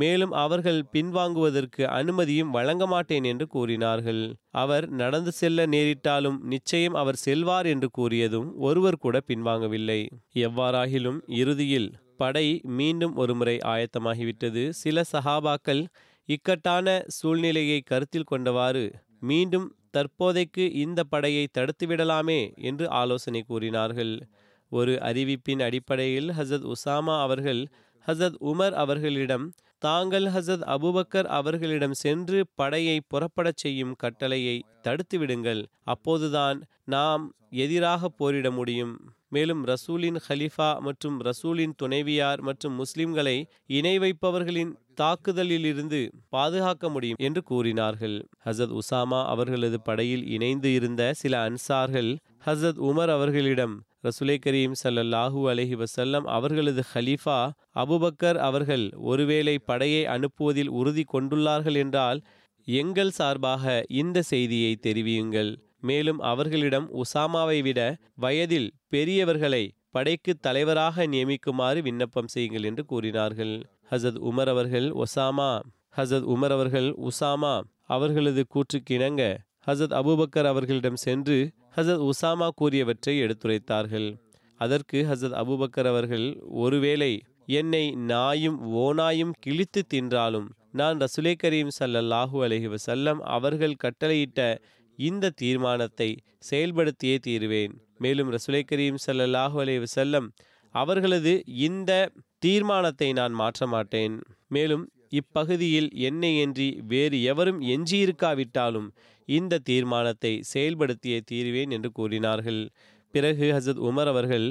மேலும் அவர்கள் பின்வாங்குவதற்கு அனுமதியும் வழங்க மாட்டேன் என்று கூறினார்கள். அவர் நடந்து செல்ல நேரிட்டாலும் நிச்சயம் அவர் செல்வார் என்று கூறியதும் ஒருவர் கூட பின்வாங்கவில்லை. எவ்வாறாகிலும் இறுதியில் படை மீண்டும் ஒருமுறை ஆயத்தமாகிவிட்டது. சில சஹாபாக்கள் இக்கட்டான சூழ்நிலையை கருத்தில் கொண்டவாறு மீண்டும் தற்போதைக்கு இந்த படையை தடுத்துவிடலாமே என்று ஆலோசனை கூறினார்கள். ஒரு அறிவிப்பின் அடிப்படையில் ஹசத் உசாமா அவர்கள் ஹசத் உமர் அவர்களிடம் தாங்கள் ஹசத் அபுபக்கர் அவர்களிடம் சென்று படையை புறப்படச் செய்யும் கட்டளையை தடுத்துவிடுங்கள். அப்போதுதான் நாம் எதிராக போரிட முடியும். மேலும் ரசூலின் ஹலிஃபா மற்றும் ரசூலின் துணைவியார் மற்றும் முஸ்லிம்களை இணை வைப்பவர்களின் தாக்குதலிலிருந்து பாதுகாக்க முடியும் என்று கூறினார்கள். ஹசத் உசாமா அவர்களது படையில் இணைந்து இருந்த சில அன்சார்கள் ஹசத் உமர் அவர்களிடம் ரசுலை கரீம் சல்லல்லாஹூ அலஹி வசல்லம் அவர்களது ஹலீஃபா அபுபக்கர் அவர்கள் ஒருவேளை படையை அனுப்புவதில் உறுதி கொண்டுள்ளார்கள் என்றால் எங்கள் சார்பாக இந்த செய்தியை தெரிவியுங்கள். மேலும் அவர்களிடம் உசாமாவை விட வயதில் பெரியவர்களை படைக்கு தலைவராக நியமிக்குமாறு விண்ணப்பம் செய்யுங்கள் என்று கூறினார்கள். ஹசத் உமர் அவர்கள் ஒசாமா ஹசத் உமர் அவர்கள் உசாமா அவர்களது கூற்றுக்கிணங்க ஹசத் அபுபக்கர் அவர்களிடம் சென்று ஹசத் உசாமா கூறியவற்றை எடுத்துரைத்தார்கள். அதற்கு ஹசத் அபுபக்கர் அவர்கள் ஒருவேளை என்னை நாயும் ஓனாயும் கிழித்து தின்றாலும் நான் ரசுலே கரீம் சல்லல்லாஹூ அலஹி வசல்லம் அவர்கள் கட்டளையிட்ட இந்த தீர்மானத்தை செயல்படுத்தியே தீருவேன். மேலும் ரசுலை கரீம் சல்லல்லாஹு அலே வசல்லம் அவர்களது இந்த தீர்மானத்தை நான் மாற்ற மாட்டேன். மேலும் இப்பகுதியில் என்னை என்றி வேறு எவரும் எஞ்சியிருக்காவிட்டாலும் இந்த தீர்மானத்தை செயல்படுத்தியே தீருவேன் என்று கூறினார்கள். பிறகு ஹசத் உமர் அவர்கள்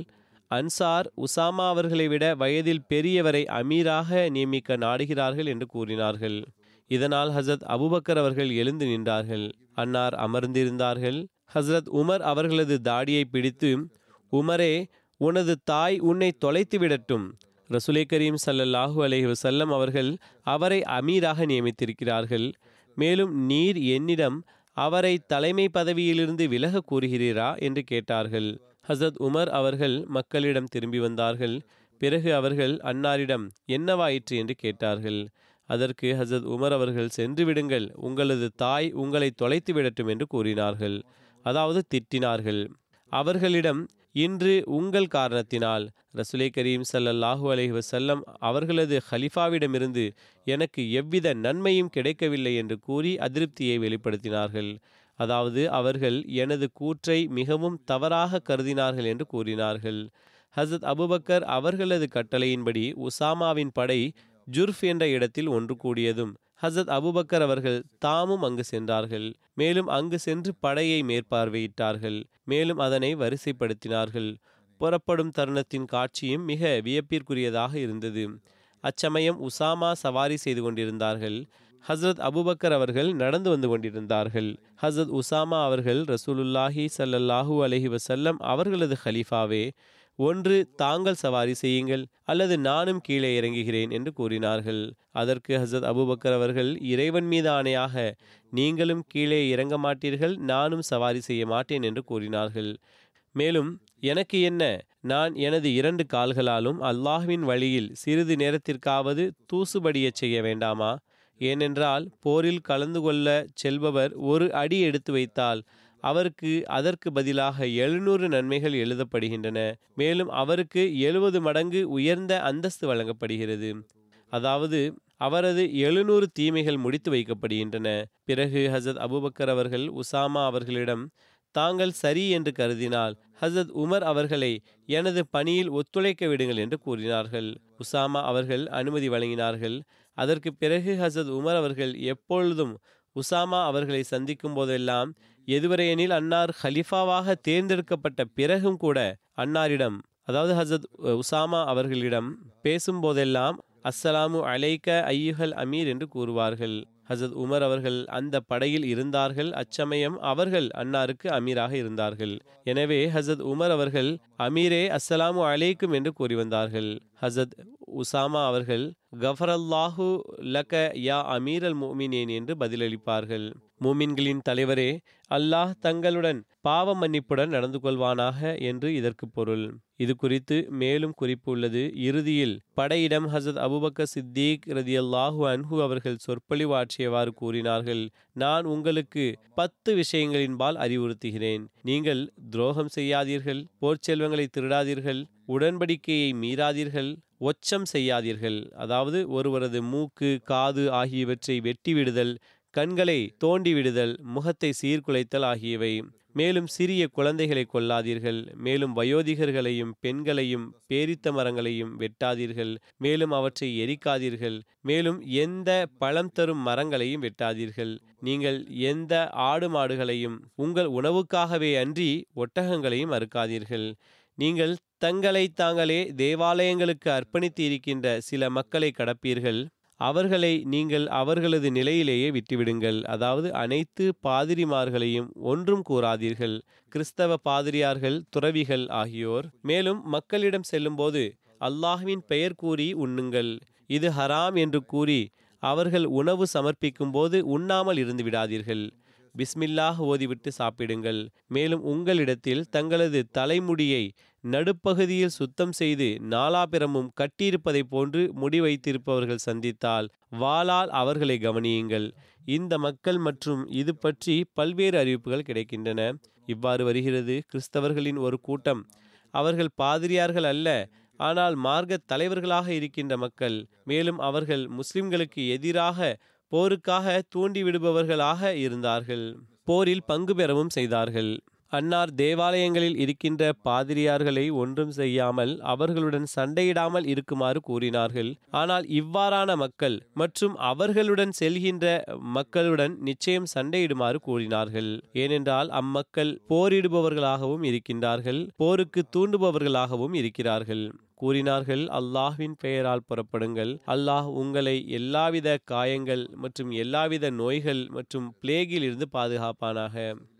அன்சார் உசாமா அவர்களை விட வயதில் பெரியவரை அமீராக நியமிக்க நாடுகிறார்கள் என்று கூறினார்கள். இதனால் ஹசரத் அபுபக்கர் அவர்கள் எழுந்து நின்றார்கள். அன்னார் அமர்ந்திருந்தார்கள். ஹசரத் உமர் அவர்களது தாடியை பிடித்து உமரே உனது தாய் உன்னை தொலைத்து விடட்டும். ரசுலை கரீம் சல்லல்லாஹூ அலஹி வசல்லம் அவர்கள் அவரை அமீராக நியமித்திருக்கிறார்கள். மேலும் நீர் என்னிடம் அவரை தலைமை பதவியிலிருந்து விலக கூறுகிறீரா? என்று கேட்டார்கள். ஹசரத் உமர் அவர்கள் மக்களிடம் திரும்பி வந்தார்கள். பிறகு அவர்கள் அன்னாரிடம் என்னவாயிற்று? என்று கேட்டார்கள். அதற்கு ஹசரத் உமர் அவர்கள் சென்று விடுங்கள். உங்களது தாய் உங்களை தொலைத்து விடட்டும் என்று கூறினார்கள். அதாவது திட்டினார்கள். அவர்களிடம் இன்று உங்கள் காரணத்தினால் ரசுலை கரீம் சல்லல்லாஹூ அலஹி வசல்லம் அவர்களது ஹலிஃபாவிடமிருந்து எனக்கு எவ்வித நன்மையும் கிடைக்கவில்லை என்று கூறி அதிருப்தியை வெளிப்படுத்தினார்கள். அதாவது அவர்கள் எனது கூற்றை மிகவும் தவறாக கருதினார்கள் என்று கூறினார்கள். ஹசத் அபுபக்கர் அவர்களது கட்டளையின்படி உசாமாவின் படை ஜுர்ஃப் என்ற இடத்தில் ஒன்று கூடியதும் ஹசத் அபுபக்கர் அவர்கள் தாமும் அங்கு சென்றார்கள். மேலும் அங்கு சென்று படையை மேற்பார்வையிட்டார்கள். மேலும் அதனை வரிசைப்படுத்தினார்கள். புறப்படும் தருணத்தின் காட்சியும் மிக வியப்பிற்குரியதாக இருந்தது. அச்சமயம் உசாமா சவாரி செய்து கொண்டிருந்தார்கள். ஹசரத் அபுபக்கர் அவர்கள் நடந்து வந்து கொண்டிருந்தார்கள். ஹசரத் உசாமா அவர்கள் ரசூலுல்லாஹி சல்லல்லாஹூ அலஹி வசல்லம் அவர்களது ஹலீஃபாவே ஒன்று தாங்கள் சவாரி செய்யுங்கள் அல்லது நானும் கீழே இறங்குகிறேன் என்று கூறினார்கள். அதற்கு ஹசரத் அபுபக்கர் அவர்கள் இறைவன் மீது ஆணையாக நீங்களும் கீழே இறங்க மாட்டீர்கள் நானும் சவாரி செய்ய மாட்டேன் என்று கூறினார்கள். மேலும் எனக்கு என்ன? நான் எனது இரண்டு கால்களாலும் அல்லாஹ்வின் வழியில் சிறிது நேரத்திற்காவது தூசுபடியச் செய்ய வேண்டாமா? ஏனென்றால் போரில் கலந்து கொள்ள செல்பவர் ஒரு அடி எடுத்து வைத்தால் அவருக்கு அதற்கு பதிலாக எழுநூறு நன்மைகள் எழுதப்படுகின்றன. மேலும் அவருக்கு எழுபது மடங்கு உயர்ந்த அந்தஸ்து வழங்கப்படுகிறது. அதாவது அவரது எழுநூறு தீமைகள் முடித்து வைக்கப்படுகின்றன. பிறகு ஹசத் அபுபக்கர் அவர்கள் உசாமா அவர்களிடம் தாங்கள் சரி என்று கருதினால் ஹசத் உமர் அவர்களை எனது பணியில் ஒத்துழைக்க விடுங்கள் என்று கூறினார்கள். உசாமா அவர்கள் அனுமதி வழங்கினார்கள். அதற்கு பிறகு ஹசத் உமர் அவர்கள் எப்பொழுதும் உசாமா அவர்களை சந்திக்கும் போதெல்லாம் எதுவரையெனில் அன்னார் ஹலிஃபாவாக தேர்ந்தெடுக்கப்பட்ட பிறகும் கூட அன்னாரிடம் அதாவது ஹசத் உசாமா அவர்களிடம் பேசும்போதெல்லாம் அஸ்ஸலாமு அலைக்க ஐயுகல் அமீர் என்று கூறுவார்கள். ஹசத் உமர் அவர்கள் அந்த படையில் இருந்தார்கள். அச்சமயம் அவர்கள் அன்னாருக்கு அமீராக இருந்தார்கள். எனவே ஹசத் உமர் அவர்கள் அமீரே அஸ்ஸலாமு அலைக்கும் என்று கூறி வந்தார்கள். ஹசத் உசாமா அவர்கள் கஃபரல்லாஹு லக யா அமீர் அல் மோமினேன் என்று பதிலளிப்பார்கள். மூமின்களின் தலைவரே அல்லாஹ் தங்களுடன் பாவ மன்னிப்புடன் நடந்து கொள்வானாக என்று இதற்கு பொருள். இது குறித்து மேலும் குறிப்பு உள்ளது. இறுதியில் படையிடம் ஹசத் அபுபக்க சித்தீக் ரதியல்லாஹு அன்ஹு அவர்கள் சொற்பொழிவாற்றியவாறு கூறினார்கள் நான் உங்களுக்கு பத்து விஷயங்களின்பால் அறிவுறுத்துகிறேன். நீங்கள் துரோகம் செய்யாதீர்கள் போர்ச்செல்வங்களை திருடாதீர்கள் உடன்படிக்கையை மீறாதீர்கள் ஒச்சம் செய்யாதீர்கள். அதாவது ஒருவரது மூக்கு காது ஆகியவற்றை வெட்டிவிடுதல் கண்களை தோண்டி விடுதல் முகத்தை சீர்குலைத்தல் ஆகியவை. மேலும் சிறிய குழந்தைகளை கொல்லாதீர்கள் மேலும் வயோதிகர்களையும் பெண்களையும் பேரித்த மரங்களையும் வெட்டாதீர்கள் மேலும் அவற்றை எரிக்காதீர்கள் மேலும் எந்த பழம் தரும் மரங்களையும் வெட்டாதீர்கள். நீங்கள் எந்த ஆடு மாடுகளையும் உங்கள் உணவுக்காகவே அன்றி ஒட்டகங்களையும் அறுக்காதீர்கள். நீங்கள் தங்களை தாங்களே தேவாலயங்களுக்கு அர்ப்பணித்து இருக்கின்ற சில மக்களை கடப்பீர்கள். அவர்களை நீங்கள் அவர்களது நிலையிலேயே விட்டுவிடுங்கள். அதாவது அனைத்து பாதிரிமார்களையும் ஒன்றும் கூறாதீர்கள். கிறிஸ்தவ பாதிரியார்கள் துறவிகள் ஆகியோர். மேலும் மக்களிடம் செல்லும்போது அல்லாஹ்வின் பெயர் கூறி உண்ணுங்கள். இது ஹராம் என்று கூறி அவர்கள் உணவு சமர்ப்பிக்கும் போது உண்ணாமல் இருந்து விடாதீர்கள். பிஸ்மில்லாஹ் ஓதிவிட்டு சாப்பிடுங்கள். மேலும் உங்களிடத்தில் தங்களது தலைமுடியை நடுப்பகுதியில் சுத்தம் செய்து நாலாபிரமும் கட்டியிருப்பதை போன்று முடி வைத்திருப்பவர்கள் சந்தித்தால் வாளால் அவர்களை கவனியுங்கள். இந்த மக்கள் மற்றும் இது பற்றி பல்வேறு அறிவிப்புகள் கிடைக்கின்றன. இவ்வாறு வருகிறது கிறிஸ்தவர்களின் ஒரு கூட்டம். அவர்கள் பாதிரியார்கள் அல்ல ஆனால் மார்க்க தலைவர்களாக இருக்கின்ற மக்கள். மேலும் அவர்கள் முஸ்லிம்களுக்கு எதிராக போருக்காக தூண்டிவிடுபவர்களாக இருந்தார்கள். போரில் பங்கு பெறவும் செய்தார்கள். அன்னார் தேவாலயங்களில் இருக்கின்ற பாதிரியார்களை ஒன்றும் செய்யாமல் அவர்களுடன் சண்டையிடாமல் இருக்குமாறு கூறினார்கள். ஆனால் இவ்வாறான மக்கள் மற்றும் அவர்களுடன் செல்கின்ற மக்களுடன் நிச்சயம் சண்டையிடுமாறு கூறினார்கள். ஏனென்றால் அம்மக்கள் போரிடுபவர்களாகவும் இருக்கின்றார்கள் போருக்கு தூண்டுபவர்களாகவும் இருக்கிறார்கள். கூறினார்கள் அல்லாஹ்வின் பெயரால் புறப்படுங்கள். அல்லாஹ் உங்களை எல்லாவித காயங்கள் மற்றும் எல்லாவித நோய்கள் மற்றும் பிளேகில் இருந்து பாதுகாப்பானாக.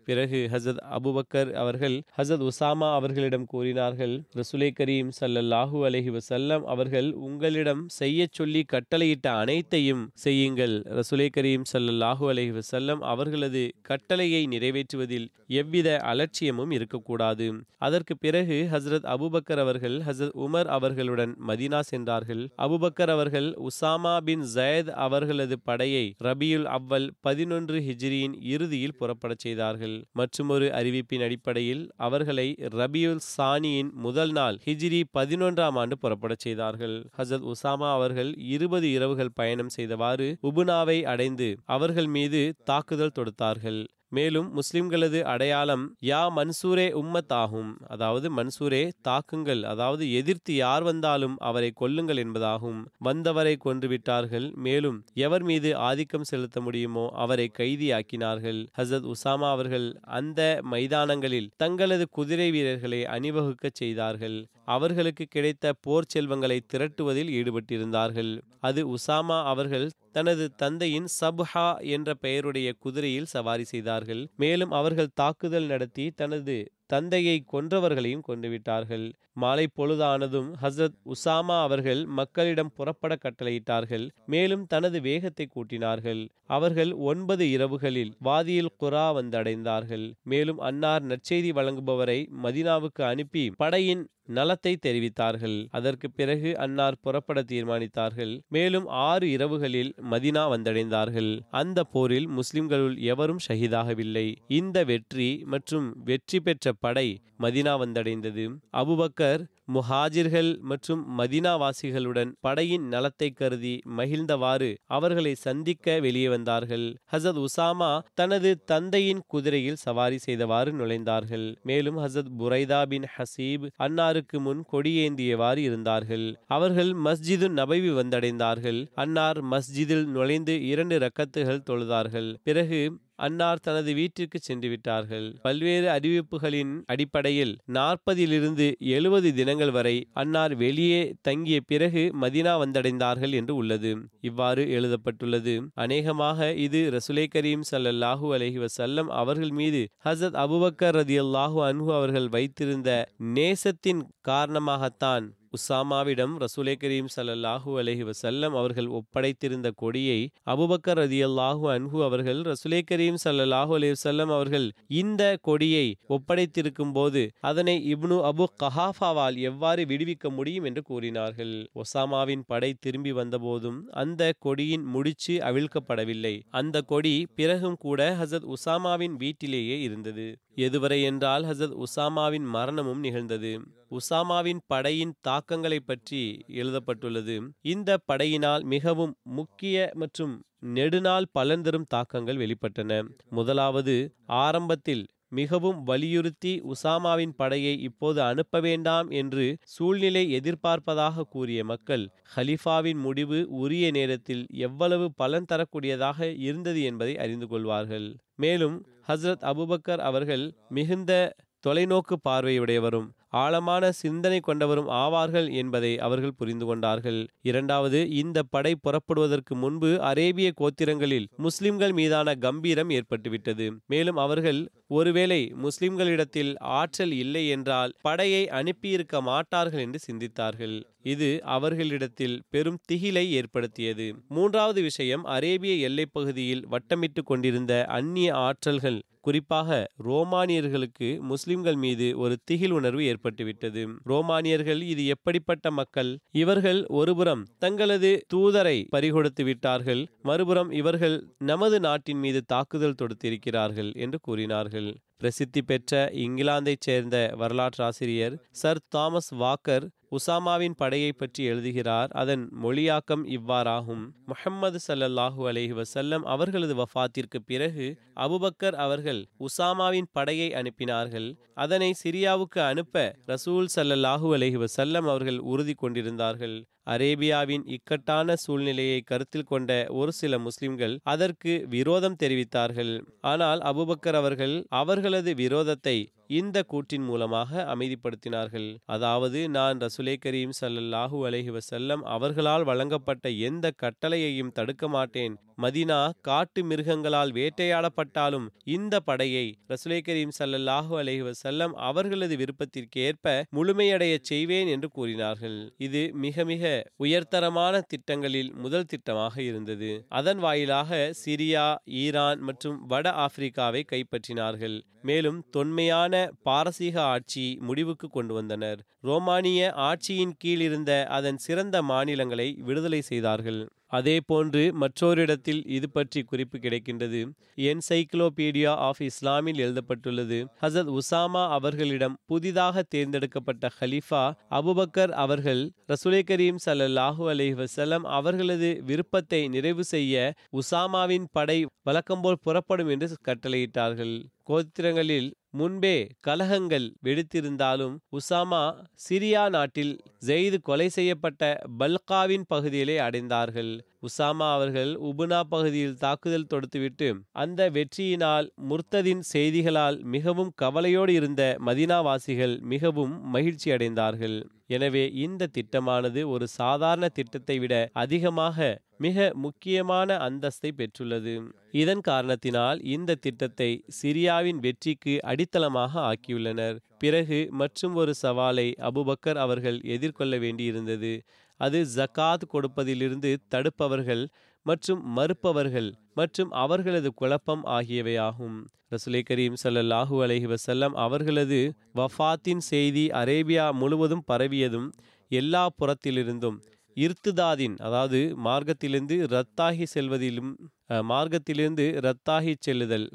பிறகு ஹசத் அபுபக்கர் அவர்கள் ஹசத் உசாமா அவர்களிடம் கூறினார்கள் ரசுலே கரீம் சல்லல்லாஹூ அலஹி வசல்லம் அவர்கள் உங்களிடம் செய்ய சொல்லி கட்டளையிட்ட அனைத்தையும் செய்யுங்கள். ரசுலே கரீம் சல்லல்லாஹூ அலஹி வசல்லம் அவர்களது கட்டளையை நிறைவேற்றுவதில் எவ்வித அலட்சியமும் இருக்கக்கூடாது. அதற்கு பிறகு ஹசரத் அபுபக்கர் அவர்கள் ஹசரத் உமர் அவர்களுடன் மதினா சென்றார்கள். அபுபக்கர் அவர்கள் உசாமா பின் ஜயத் அவர்களது படையை ரபியுல் அவ்வல் பதினொன்று ஹிஜ்ரியின் இறுதியில் புறப்படச் செய்தார்கள். மற்றுமொரு அறிவிப்பின் அடிப்படையில் அவர்களை ரபியுல் சானியின் முதல் நாள் ஹிஜ்ரி பதினொன்றாம் ஆண்டு புறப்படச் செய்தார்கள். ஹசத் உசாமா அவர்கள் இருபது இரவுகள் பயணம் செய்தவாறு உபுனாவை அடைந்து அவர்கள் மீது தாக்குதல் தொடுத்தார்கள். மேலும் முஸ்லிம்களது அடையாளம் யா மன்சூரே உம்மத் ஆகும். அதாவது மன்சூரே தாக்குங்கள். அதாவது எதிர்த்து யார் வந்தாலும் அவரை கொல்லுங்கள் என்பதாகும். வந்தவரை கொன்றுவிட்டார்கள். மேலும் எவர் மீது ஆதிக்கம் செலுத்த முடியுமோ அவரை கைதியாக்கினார்கள். ஹசரத் உசாமா அவர்கள் அந்த மைதானங்களில் தங்களது குதிரை வீரர்களை அணிவகுக்கச் செய்தார்கள். அவர்களுக்கு கிடைத்த போர் செல்வங்களை திரட்டுவதில் ஈடுபட்டிருந்தார்கள். அது உசாமா அவர்கள் தனது தந்தையின் சப்ஹா என்ற பெயருடைய குதிரையில் சவாரி செய்தார்கள். மேலும் அவர்கள் தாக்குதல் நடத்தி தனது தந்தையை கொன்றவர்களையும் கொண்டுவிட்டார்கள் மாலை பொழுதானதும் ஹசரத் உசாமா அவர்கள் மக்களிடம் புறப்பட கட்டளையிட்டார்கள். மேலும் தனது வேகத்தை கூட்டினார்கள். அவர்கள் ஒன்பது இரவுகளில் வாதியில் குரா வந்தடைந்தார்கள். மேலும் அன்னார் நற்செய்தி வழங்குபவரை மதினாவுக்கு அனுப்பி படையின் நலத்தை தெரிவித்தார்கள். அதற்கு பிறகு அன்னார் புறப்பட தீர்மானித்தார்கள். மேலும் ஆறு இரவுகளில் மதினா வந்தடைந்தார்கள். அந்த போரில் முஸ்லிம்களுள் எவரும் ஷஹீதாகவில்லை. இந்த வெற்றி மற்றும் வெற்றி பெற்ற படை மதினா வந்தடைந்தது. அபுபக்கர் முஹாஜிர்கள் மற்றும் மதினாவாசிகளுடன் படையின் நலத்தை கருதி மகிழ்ந்தவாறு அவர்களை சந்திக்க வெளியே வந்தார்கள். ஹசத் உசாமா தனது தந்தையின் குதிரையில் சவாரி செய்தவாறு நுழைந்தார்கள். மேலும் ஹசத் புரைதா பின் ஹசீப் அன்னாருக்கு முன் கொடியேந்தியவாறு இருந்தார்கள். அவர்கள் மஸ்ஜிது நபைவி வந்தடைந்தார்கள். அன்னார் மஸ்ஜிதில் நுழைந்து இரண்டு ரக்கத்துகள் தொழுதார்கள். பிறகு அன்னார் தனது வீட்டிற்கு சென்று விட்டார்கள் பல்வேறு அறிவிப்புகளின் அடிப்படையில் நாற்பதிலிருந்து எழுபது தினங்கள் வரை அன்னார் வெளியே தங்கிய பிறகு மதினா வந்தடைந்தார்கள் என்று உள்ளது. இவ்வாறு எழுதப்பட்டுள்ளது. அநேகமாக இது ரசுலை கரீம் சல்லல்லாஹூ அலஹி வசல்லம் அவர்கள் மீது ஹசத் அபுபக்கர் ரதி அல்லாஹூ அன்ஹு அவர்கள் வைத்திருந்த நேசத்தின் காரணமாகத்தான் உசாமாவிடம் ரசூலே கரீம் ஸல்லல்லாஹு அலஹி வசல்லம் அவர்கள் ஒப்படைத்திருந்த கொடியை அபுபக்கர் ரதியல்லாஹு அன்ஹு அவர்கள் ரசூலே கரீம் ஸல்லல்லாஹு அலி வஸல்லம் அவர்கள் இந்த கொடியை ஒப்படைத்திருக்கும் போது அதனை இப்னு அபு கஹாஃபாவால் எவ்வாறு விடுவிக்க முடியும் என்று கூறினார்கள். ஒசாமாவின் படை திரும்பி வந்தபோதும் அந்த கொடியின் முடிச்சு அவிழ்க்கப்படவில்லை. அந்த கொடி பிறகும் கூட ஹசத் உசாமாவின் வீட்டிலேயே இருந்தது. எதுவரை என்றால் ஹசத் உசாமாவின் மரணமும் நிகழ்ந்தது. உசாமாவின் படையின் தாக்கங்களை பற்றி எழுதப்பட்டுள்ளது. இந்த படையினால் மிகவும் முக்கிய மற்றும் நெடுநாள் பலன் தரும் தாக்கங்கள் வெளிப்பட்டன. முதலாவது ஆரம்பத்தில் மிகவும் வலியுறுத்தி உசாமாவின் படையை இப்போது அனுப்ப வேண்டாம் என்று சூழ்நிலை எதிர்பார்ப்பதாக கூறிய மக்கள் ஹலிஃபாவின் முடிவு உரிய நேரத்தில் எவ்வளவு பலன் தரக்கூடியதாக இருந்தது என்பதை அறிந்து கொள்வார்கள். மேலும் ஹஸ்ரத் அபுபக்கர் அவர்கள் மிகுந்த தொலைநோக்கு பார்வையுடையவரும் ஆழமான சிந்தனை கொண்டவரும் ஆவார்கள் என்பதை அவர்கள் புரிந்து கொண்டார்கள். இரண்டாவது இந்த படை புறப்படுவதற்கு முன்பு அரேபிய கோத்திரங்களில் முஸ்லிம்கள் மீதான கம்பீரம் ஏற்பட்டுவிட்டது. மேலும் அவர்கள் ஒருவேளை முஸ்லிம்களிடத்தில் ஆற்றல் இல்லை என்றால் படையை அனுப்பியிருக்க மாட்டார்கள் என்று சிந்தித்தார்கள். இது அவர்களிடத்தில் பெரும் திகிலை ஏற்படுத்தியது. மூன்றாவது விஷயம் அரேபிய எல்லைப் பகுதியில் வட்டமிட்டு கொண்டிருந்த அந்நிய ஆற்றல்கள் குறிப்பாக ரோமானியர்களுக்கு முஸ்லிம்கள் மீது ஒரு திகில் உணர்வு ஏற்பட்டுவிட்டது. ரோமானியர்கள் இது எப்படிப்பட்ட மக்கள்? இவர்கள் ஒருபுறம் தங்களது தூதரை பறிகொடுத்து விட்டார்கள் மறுபுறம் இவர்கள் நமது நாட்டின் மீது தாக்குதல் தொடுத்திருக்கிறார்கள் என்று கூறினார்கள். பிரசித்தி பெற்ற இங்கிலாந்தைச் சேர்ந்த வரலாற்றாசிரியர் சர் தாமஸ் வாக்கர் உசாமாவின் படையை பற்றி எழுதுகிறார் அதன் மொழியாக்கம் இவ்வாறாகும். முஹம்மது சல்லல்லாஹூ அலஹி வசல்லம் அவர்களது வஃத்திற்கு பிறகு அபுபக்கர் அவர்கள் உசாமாவின் படையை அனுப்பினார்கள். அதனை சிரியாவுக்கு அனுப்ப ரசூல் சல்லல்லாஹூ அலஹி வசல்லம் அவர்கள் உறுதி கொண்டிருந்தார்கள். அரேபியாவின் இக்கட்டான சூழ்நிலையை கருத்தில் கொண்ட ஒரு சில முஸ்லிம்கள் அதற்கு விரோதம் தெரிவித்தார்கள். ஆனால் அபுபக்கர் அவர்கள் அவர்களது விரோதத்தை இந்த கூற்றின் மூலமாக அமைதிப்படுத்தினார்கள். அதாவது நான் ரசுலே கரீம் சல்லல்லாஹூ அலஹி வசல்லம் அவர்களால் வழங்கப்பட்ட எந்த கட்டளையையும் தடுக்க மாட்டேன் மதினா காட்டு மிருகங்களால் வேட்டையாடப்பட்டாலும் இந்த படையை ரசுலை கரீம் சல்லல்லாஹூ அலஹி வசல்லம் அவர்களது விருப்பத்திற்கேற்ப முழுமையடைய செய்வேன் என்று கூறினார்கள். இது மிக மிக உயர்தரமான திட்டங்களில் முதல் திட்டமாக இருந்தது. அதன் வாயிலாக சிரியா ஈரான் மற்றும் வட ஆப்பிரிக்காவை கைப்பற்றினார்கள். மேலும் தொன்மையான பாரசீக ஆட்சி முடிவுக்கு கொண்டு வந்தனர். ரோமானிய ஆட்சியின் கீழ் இருந்த அதன் சிறந்த மாநிலங்களை விடுதலை செய்தார்கள். அதே போன்று மற்றோரிடத்தில் இது பற்றி குறிப்பு கிடைக்கின்றது. என்சைக்ளோபீடியா ஆஃப் இஸ்லாமில் எழுதப்பட்டுள்ளது. ஹசத் உசாமா அவர்களிடம் புதிதாக தேர்ந்தெடுக்கப்பட்ட ஹலீஃபா அபுபக்கர் அவர்கள் ரசுலை கரீம் சல்லாஹூ அலி வசலம் அவர்களது விருப்பத்தை நிறைவு செய்ய உசாமாவின் படை வழக்கம்போல் புறப்படும் என்று கட்டளையிட்டார்கள். கோத்திரங்களில் முன்பே கலகங்கள் வெடித்திருந்தாலும் உசாமா சிரியா நாட்டில் ஜெயிது கொலை செய்யப்பட்ட பல்காவின் பகுதியிலே அடைந்தார்கள். உசாமா அவர்கள் உபுனா பகுதியில் தாக்குதல் தொடுத்துவிட்டு அந்த வெற்றியினால் முர்த்ததின் செய்திகளால் மிகவும் கவலையோடு இருந்த மதினாவாசிகள் மிகவும் மகிழ்ச்சி அடைந்தார்கள் எனவே இந்த திட்டமானது ஒரு சாதாரண திட்டத்தை விட அதிகமாக மிக முக்கியமான அந்தஸ்தை பெற்றுள்ளது. இதன் காரணத்தினால் இந்த திட்டத்தை சிரியாவின் வெற்றிக்கு அடித்தளமாக ஆக்கியுள்ளனர். பிறகு மற்றும் ஒரு சவாலை அபுபக்கர் அவர்கள் எதிர்கொள்ள வேண்டியிருந்தது. அது ஜகாத் கொடுப்பதிலிருந்து தடுப்பவர்கள் மற்றும் மறுப்பவர்கள் மற்றும் அவர்களது குழப்பம் ஆகியவையாகும். ரசுலை கரீம் சல்லல்லாஹூ அலஹி வசல்லம் அவர்களது வஃபாத்தின் செய்தி அரேபியா முழுவதும் பரவியதும் எல்லா புறத்திலிருந்தும் இர்த்துதாதின் அதாவது மார்க்கத்திலிருந்து ரத்தாகி செல்வதிலும் மார்க்கத்திலிருந்து ரத்தாகி செல்லுதல்.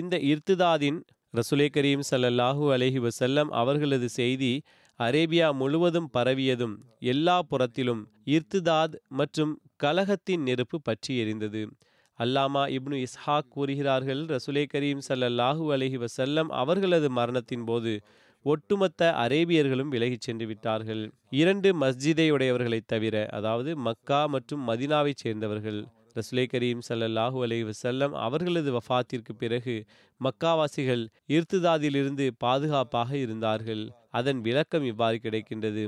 இந்த இர்த்துதாதின் ரசுலே கரீம் சல்லல்லாஹூ அலஹி வசல்லம் அவர்களது செய்தி அரேபியா முழுவதும் பரவியதும் எல்லா புறத்திலும் இர்த்துதாத் மற்றும் கலகத்தின் நெருப்பு பற்றி எரிந்தது. அல்லாமா இப்னு இஸ்ஹாக் கூறுகிறார்கள் ரசுலே கரீம் சல்லல்லாஹூ அலஹி வசல்லம் அவர்களது மரணத்தின் போது ஒட்டுமொத்த அரேபியர்களும் விலகிச் சென்று விட்டார்கள். இரண்டு மஸ்ஜிதையுடையவர்களைத் தவிர அதாவது மக்கா மற்றும் மதினாவைச் சேர்ந்தவர்கள். ரசுலே கரீம் சல்லல்லாஹூ அலி வசல்லம் அவர்களது வஃத்திற்கு பிறகு மக்காவாசிகள் இர்த்துதாதிலிருந்து பாதுகாப்பாக இருந்தார்கள். அதன் விளக்கம் இவ்வாறு கிடைக்கின்றது.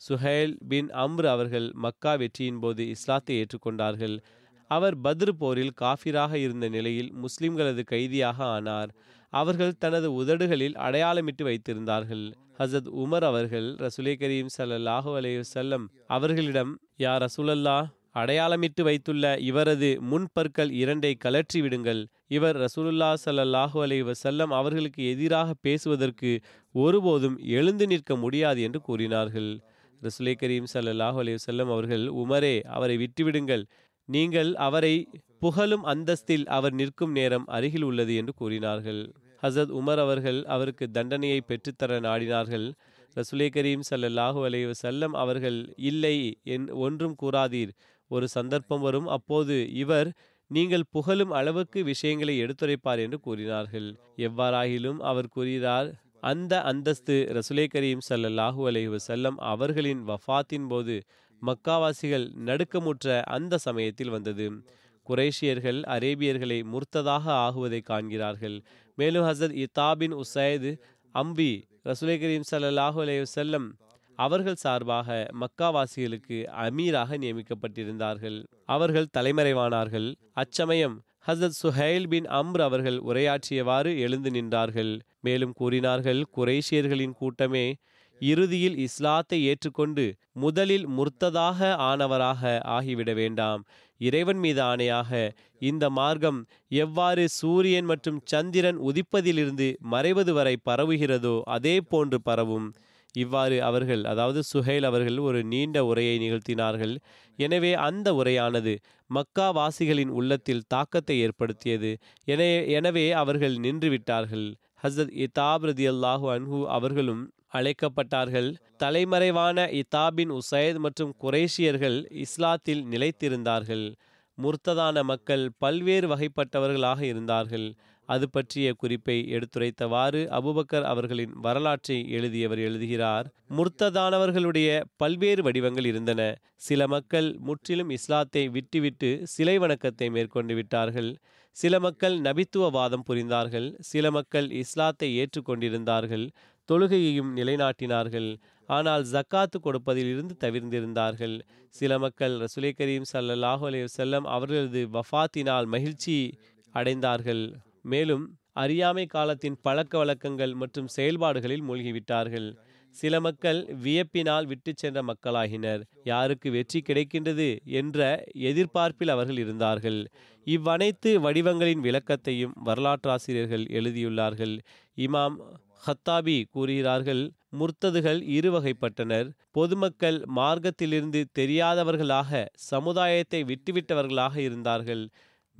சுஹேல் பின் அம்ர் அவர்கள் மக்கா வெற்றியின் போது இஸ்லாத்தை ஏற்றுக்கொண்டார்கள். அவர் பத்ரு போரில் காஃபிராக இருந்த நிலையில் முஸ்லிம்களது கைதியாக ஆனார். அவர்கள் தனது உதடுகளில் அடையாளமிட்டு வைத்திருந்தார்கள். ஹசத் உமர் அவர்கள் ரசுலே கரீம் ஸல்லல்லாஹு அலைஹி வஸல்லம் அவர்களிடம் யா ரசூலல்லா அடையாளமிட்டு வைத்துள்ள இவரது முன்பற்கள் இரண்டை கலற்றி விடுங்கள். இவர் ரசூலுல்லா சல்லாஹூ அலி வசல்லம் அவர்களுக்கு எதிராக பேசுவதற்கு ஒருபோதும் எழுந்து நிற்க முடியாது என்று கூறினார்கள். ரசுலை கரீம் சல்லாஹூ அலி வஸல்லம் அவர்கள் உமரே அவரை விட்டுவிடுங்கள். நீங்கள் அவரை புகழும் அந்தஸ்தில் அவர் நிற்கும் நேரம் அருகில் உள்ளது என்று கூறினார்கள். ஹசத் உமர் அவர்கள் அவருக்கு தண்டனையை பெற்றுத்தர நாடினார்கள். ரசுலே கரீம் சல்லாஹூ அலைஹி செல்லம் அவர்கள் இல்லை என் ஒன்றும் கூறாதீர். ஒரு சந்தர்ப்பம் வரும். அப்போது இவர் நீங்கள் புகழும் அளவுக்கு விஷயங்களை எடுத்துரைப்பார் என்று கூறினார்கள். எவ்வாறாகிலும் அவர் கூறுகிறார் அந்த அந்தஸ்து ரசுலே கரீம் ஸல்லல்லாஹு அலைஹி செல்லம் அவர்களின் வஃபாத்தின் போது மக்காவாசிகள் நடுக்கமுற்ற அந்த சமயத்தில் வந்தது. குரேஷியர்கள் அரேபியர்களை முர்த்ததாக ஆகுவதை காண்கிறார்கள். மேலும் ஹசரத் இத்தாபின் உசைது அம்பி ரசுலே கரீம் சல்லாஹூ அலைஹி செல்லம் அவர்கள் சார்பாக மக்காவாசிகளுக்கு அமீராக நியமிக்கப்பட்டிருந்தார்கள். அவர்கள் தலைமறைவானார்கள். அச்சமயம் ஹசரத் சுஹைல் பின் அம்ர் அவர்கள் உரையாற்றியவாறு எழுந்து நின்றார்கள். மேலும் கூறினார்கள் குரேஷியர்களின் கூட்டமே இறுதியில் இஸ்லாத்தை ஏற்றுக்கொண்டு முதலில் முர்த்ததாக ஆனவராக ஆகிவிட வேண்டாம். இறைவன் மீது ஆணையாக இந்த மார்க்கம் எவ்வாறு சூரியன் மற்றும் சந்திரன் உதிப்பதிலிருந்து மறைவது வரை பரவுகிறதோ அதே போன்று பரவும். இவ்வாறு அவர்கள் அதாவது சுஹேல் அவர்கள் ஒரு நீண்ட உரையை நிகழ்த்தினார்கள். எனவே அந்த உரையானது மக்கா வாசிகளின் உள்ளத்தில் தாக்கத்தை ஏற்படுத்தியது. என எனவே அவர்கள் நின்றுவிட்டார்கள். ஹசத் இதாப் ரதி அல்லாஹு அன்ஹு அவர்களும் அழைக்கப்பட்டார்கள். தலைமறைவான இதாபின் உசைத் மற்றும் குரேஷியர்கள் இஸ்லாத்தில் நிலைத்திருந்தார்கள். முர்த்ததான மக்கள் பல்வேறு வகைப்பட்டவர்களாக இருந்தார்கள். அது பற்றிய குறிப்பை எடுத்துரைத்தவாறு அபுபக்கர் அவர்களின் வரலாற்றை எழுதியவர் எழுதுகிறார். முர்த்ததானவர்களுடைய பல்வேறு வடிவங்கள் இருந்தன. சில மக்கள் முற்றிலும் இஸ்லாத்தை விட்டுவிட்டு சிலை வணக்கத்தை மேற்கொண்டு விட்டார்கள். சில மக்கள் நபித்துவவாதம் புரிந்தார்கள். சில மக்கள் இஸ்லாத்தை ஏற்றுக்கொண்டிருந்தார்கள். தொழுகையையும் நிலைநாட்டினார்கள். ஆனால் ஜக்காத்து கொடுப்பதில் இருந்து தவிர்ந்திருந்தார்கள். சில மக்கள் ரசுலை கரீம் சல்லல்லாஹு அலைஹி செல்லம் அவர்களது வஃபாத்தினால் மகிழ்ச்சி அடைந்தார்கள். மேலும் அறியாமை காலத்தின் பழக்க வழக்கங்கள் மற்றும் செயல்பாடுகளில் மூழ்கிவிட்டார்கள். சில மக்கள் வியப்பினால் விட்டு சென்ற மக்களாகினர். யாருக்கு வெற்றி கிடைக்கின்றது என்ற எதிர்பார்ப்பில் அவர்கள் இருந்தார்கள். இவ்வனைத்து வடிவங்களின் விளக்கத்தையும் வரலாற்றாசிரியர்கள் எழுதியுள்ளார்கள். இமாம் ஹத்தாபி கூறுகிறார்கள் முர்த்ததுகள் இரு வகைப்பட்டனர் பொதுமக்கள் மார்க்கத்திலிருந்து தெரியாதவர்களாக சமுதாயத்தை விட்டுவிட்டவர்களாக இருந்தார்கள்.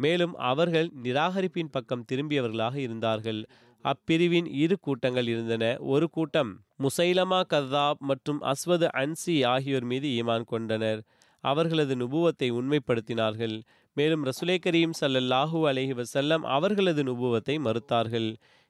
மேலும் அவர்கள் நிராகரிப்பின் பக்கம் திரும்பியவர்களாக இருந்தார்கள். அப்பிரிவின் இரு கூட்டங்கள் இருந்தன. ஒரு கூட்டம் முசைலமா கதாப் மற்றும் அஸ்வது அன்சி ஆகியோர் மீது ஈமான் கொண்டனர். அவர்களது நுபுவத்தை உண்மைப்படுத்தினார்கள். மேலும் ரசுலே கரீம் சல்லல்லாஹூ அலைஹி வசல்லம் அவர்களது நுபுவத்தை மறுத்தார்கள்.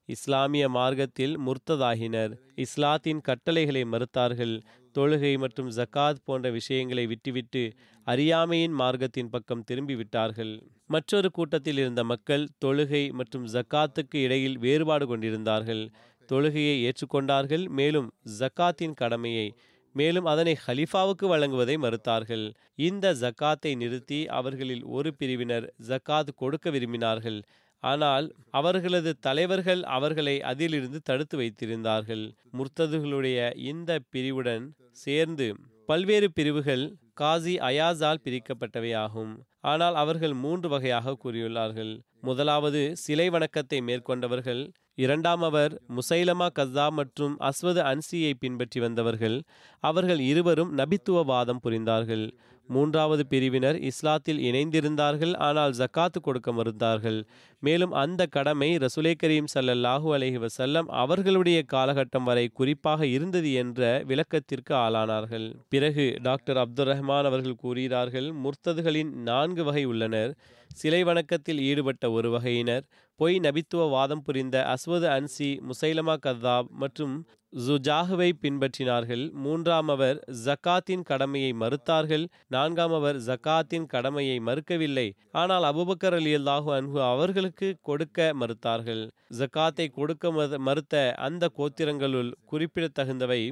இஸ்லாமிய மார்க்கத்தில் முர்த்ததாகினர். இஸ்லாத்தின் கட்டளைகளை மறுத்தார்கள். தொழுகை மற்றும் ஜக்காத் போன்ற விஷயங்களை விட்டுவிட்டு அறியாமையின் மார்க்கத்தின் பக்கம் திரும்பி விட்டார்கள் மற்றொரு கூட்டத்தில் இருந்த மக்கள் தொழுகை மற்றும் ஜக்காத்துக்கு இடையில் வேறுபாடு கொண்டிருந்தார்கள். தொழுகையை ஏற்றுக்கொண்டார்கள் மேலும் ஜக்காத்தின் கடமையை மேலும் அதனை ஹலிஃபாவுக்கு வழங்குவதை மறுத்தார்கள். இந்த ஜக்காத்தை நிறுத்தி அவர்களில் ஒரு பிரிவினர் ஜக்காத் கொடுக்க விரும்பினார்கள். ஆனால் அவர்களது தலைவர்கள் அவர்களை அதிலிருந்து தடுத்து வைத்திருந்தார்கள். முர்த்ததுகளுடைய இந்த பிரிவுடன் சேர்ந்து பல்வேறு பிரிவுகள் காசி அயாஸால் பிரிக்கப்பட்டவையாகும். ஆனால் அவர்கள் மூன்று வகையாக கூறியுள்ளார்கள். முதலாவது சிலை வணக்கத்தை மேற்கொண்டவர்கள் இரண்டாம் அவர் முசைலமா கஸ்தா மற்றும் அஸ்வது அன்சியை பின்பற்றி வந்தவர்கள் அவர்கள் இருவரும் நபித்துவவாதம் புரிந்தார்கள். மூன்றாவது பிரிவினர் இஸ்லாத்தில் இணைந்திருந்தார்கள் ஆனால் ஜக்காத்து கொடுக்க மறுத்தார்கள். மேலும் அந்த கடமை ரசுலே கரீம் சல்லல்லாஹூ அலஹி வசல்லம் அவர்களுடைய காலகட்டம் வரை குறிப்பாக இருந்தது என்ற விளக்கத்திற்கு ஆளானார்கள். பிறகு டாக்டர் அப்துல் ரஹ்மான் அவர்கள் கூறுகிறார்கள் முர்த்ததுகளின் நான்கு வகை உள்ளனர். சிலை வணக்கத்தில் ஈடுபட்ட ஒரு வகையினர். பொய் நபித்துவ வாதம் புரிந்த அஸ்வது அன்சி முசைலமா கத்தாப் மற்றும் ஜுஜாகுவை பின்பற்றினார்கள். மூன்றாம் அவர் ஜக்காத்தின் கடமையை மறுத்தார்கள். நான்காம் அவர் ஜக்காத்தின் கடமையை மறுக்கவில்லை. ஆனால் அபுபக்கர் அலி அல்லாஹு அன்ஹு அவர்களுக்கு கொடுக்க மறுத்தார்கள். ஜக்காத்தை கொடுக்க மறுத்த அந்த கோத்திரங்களுள் குறிப்பிடத்தகுந்தவை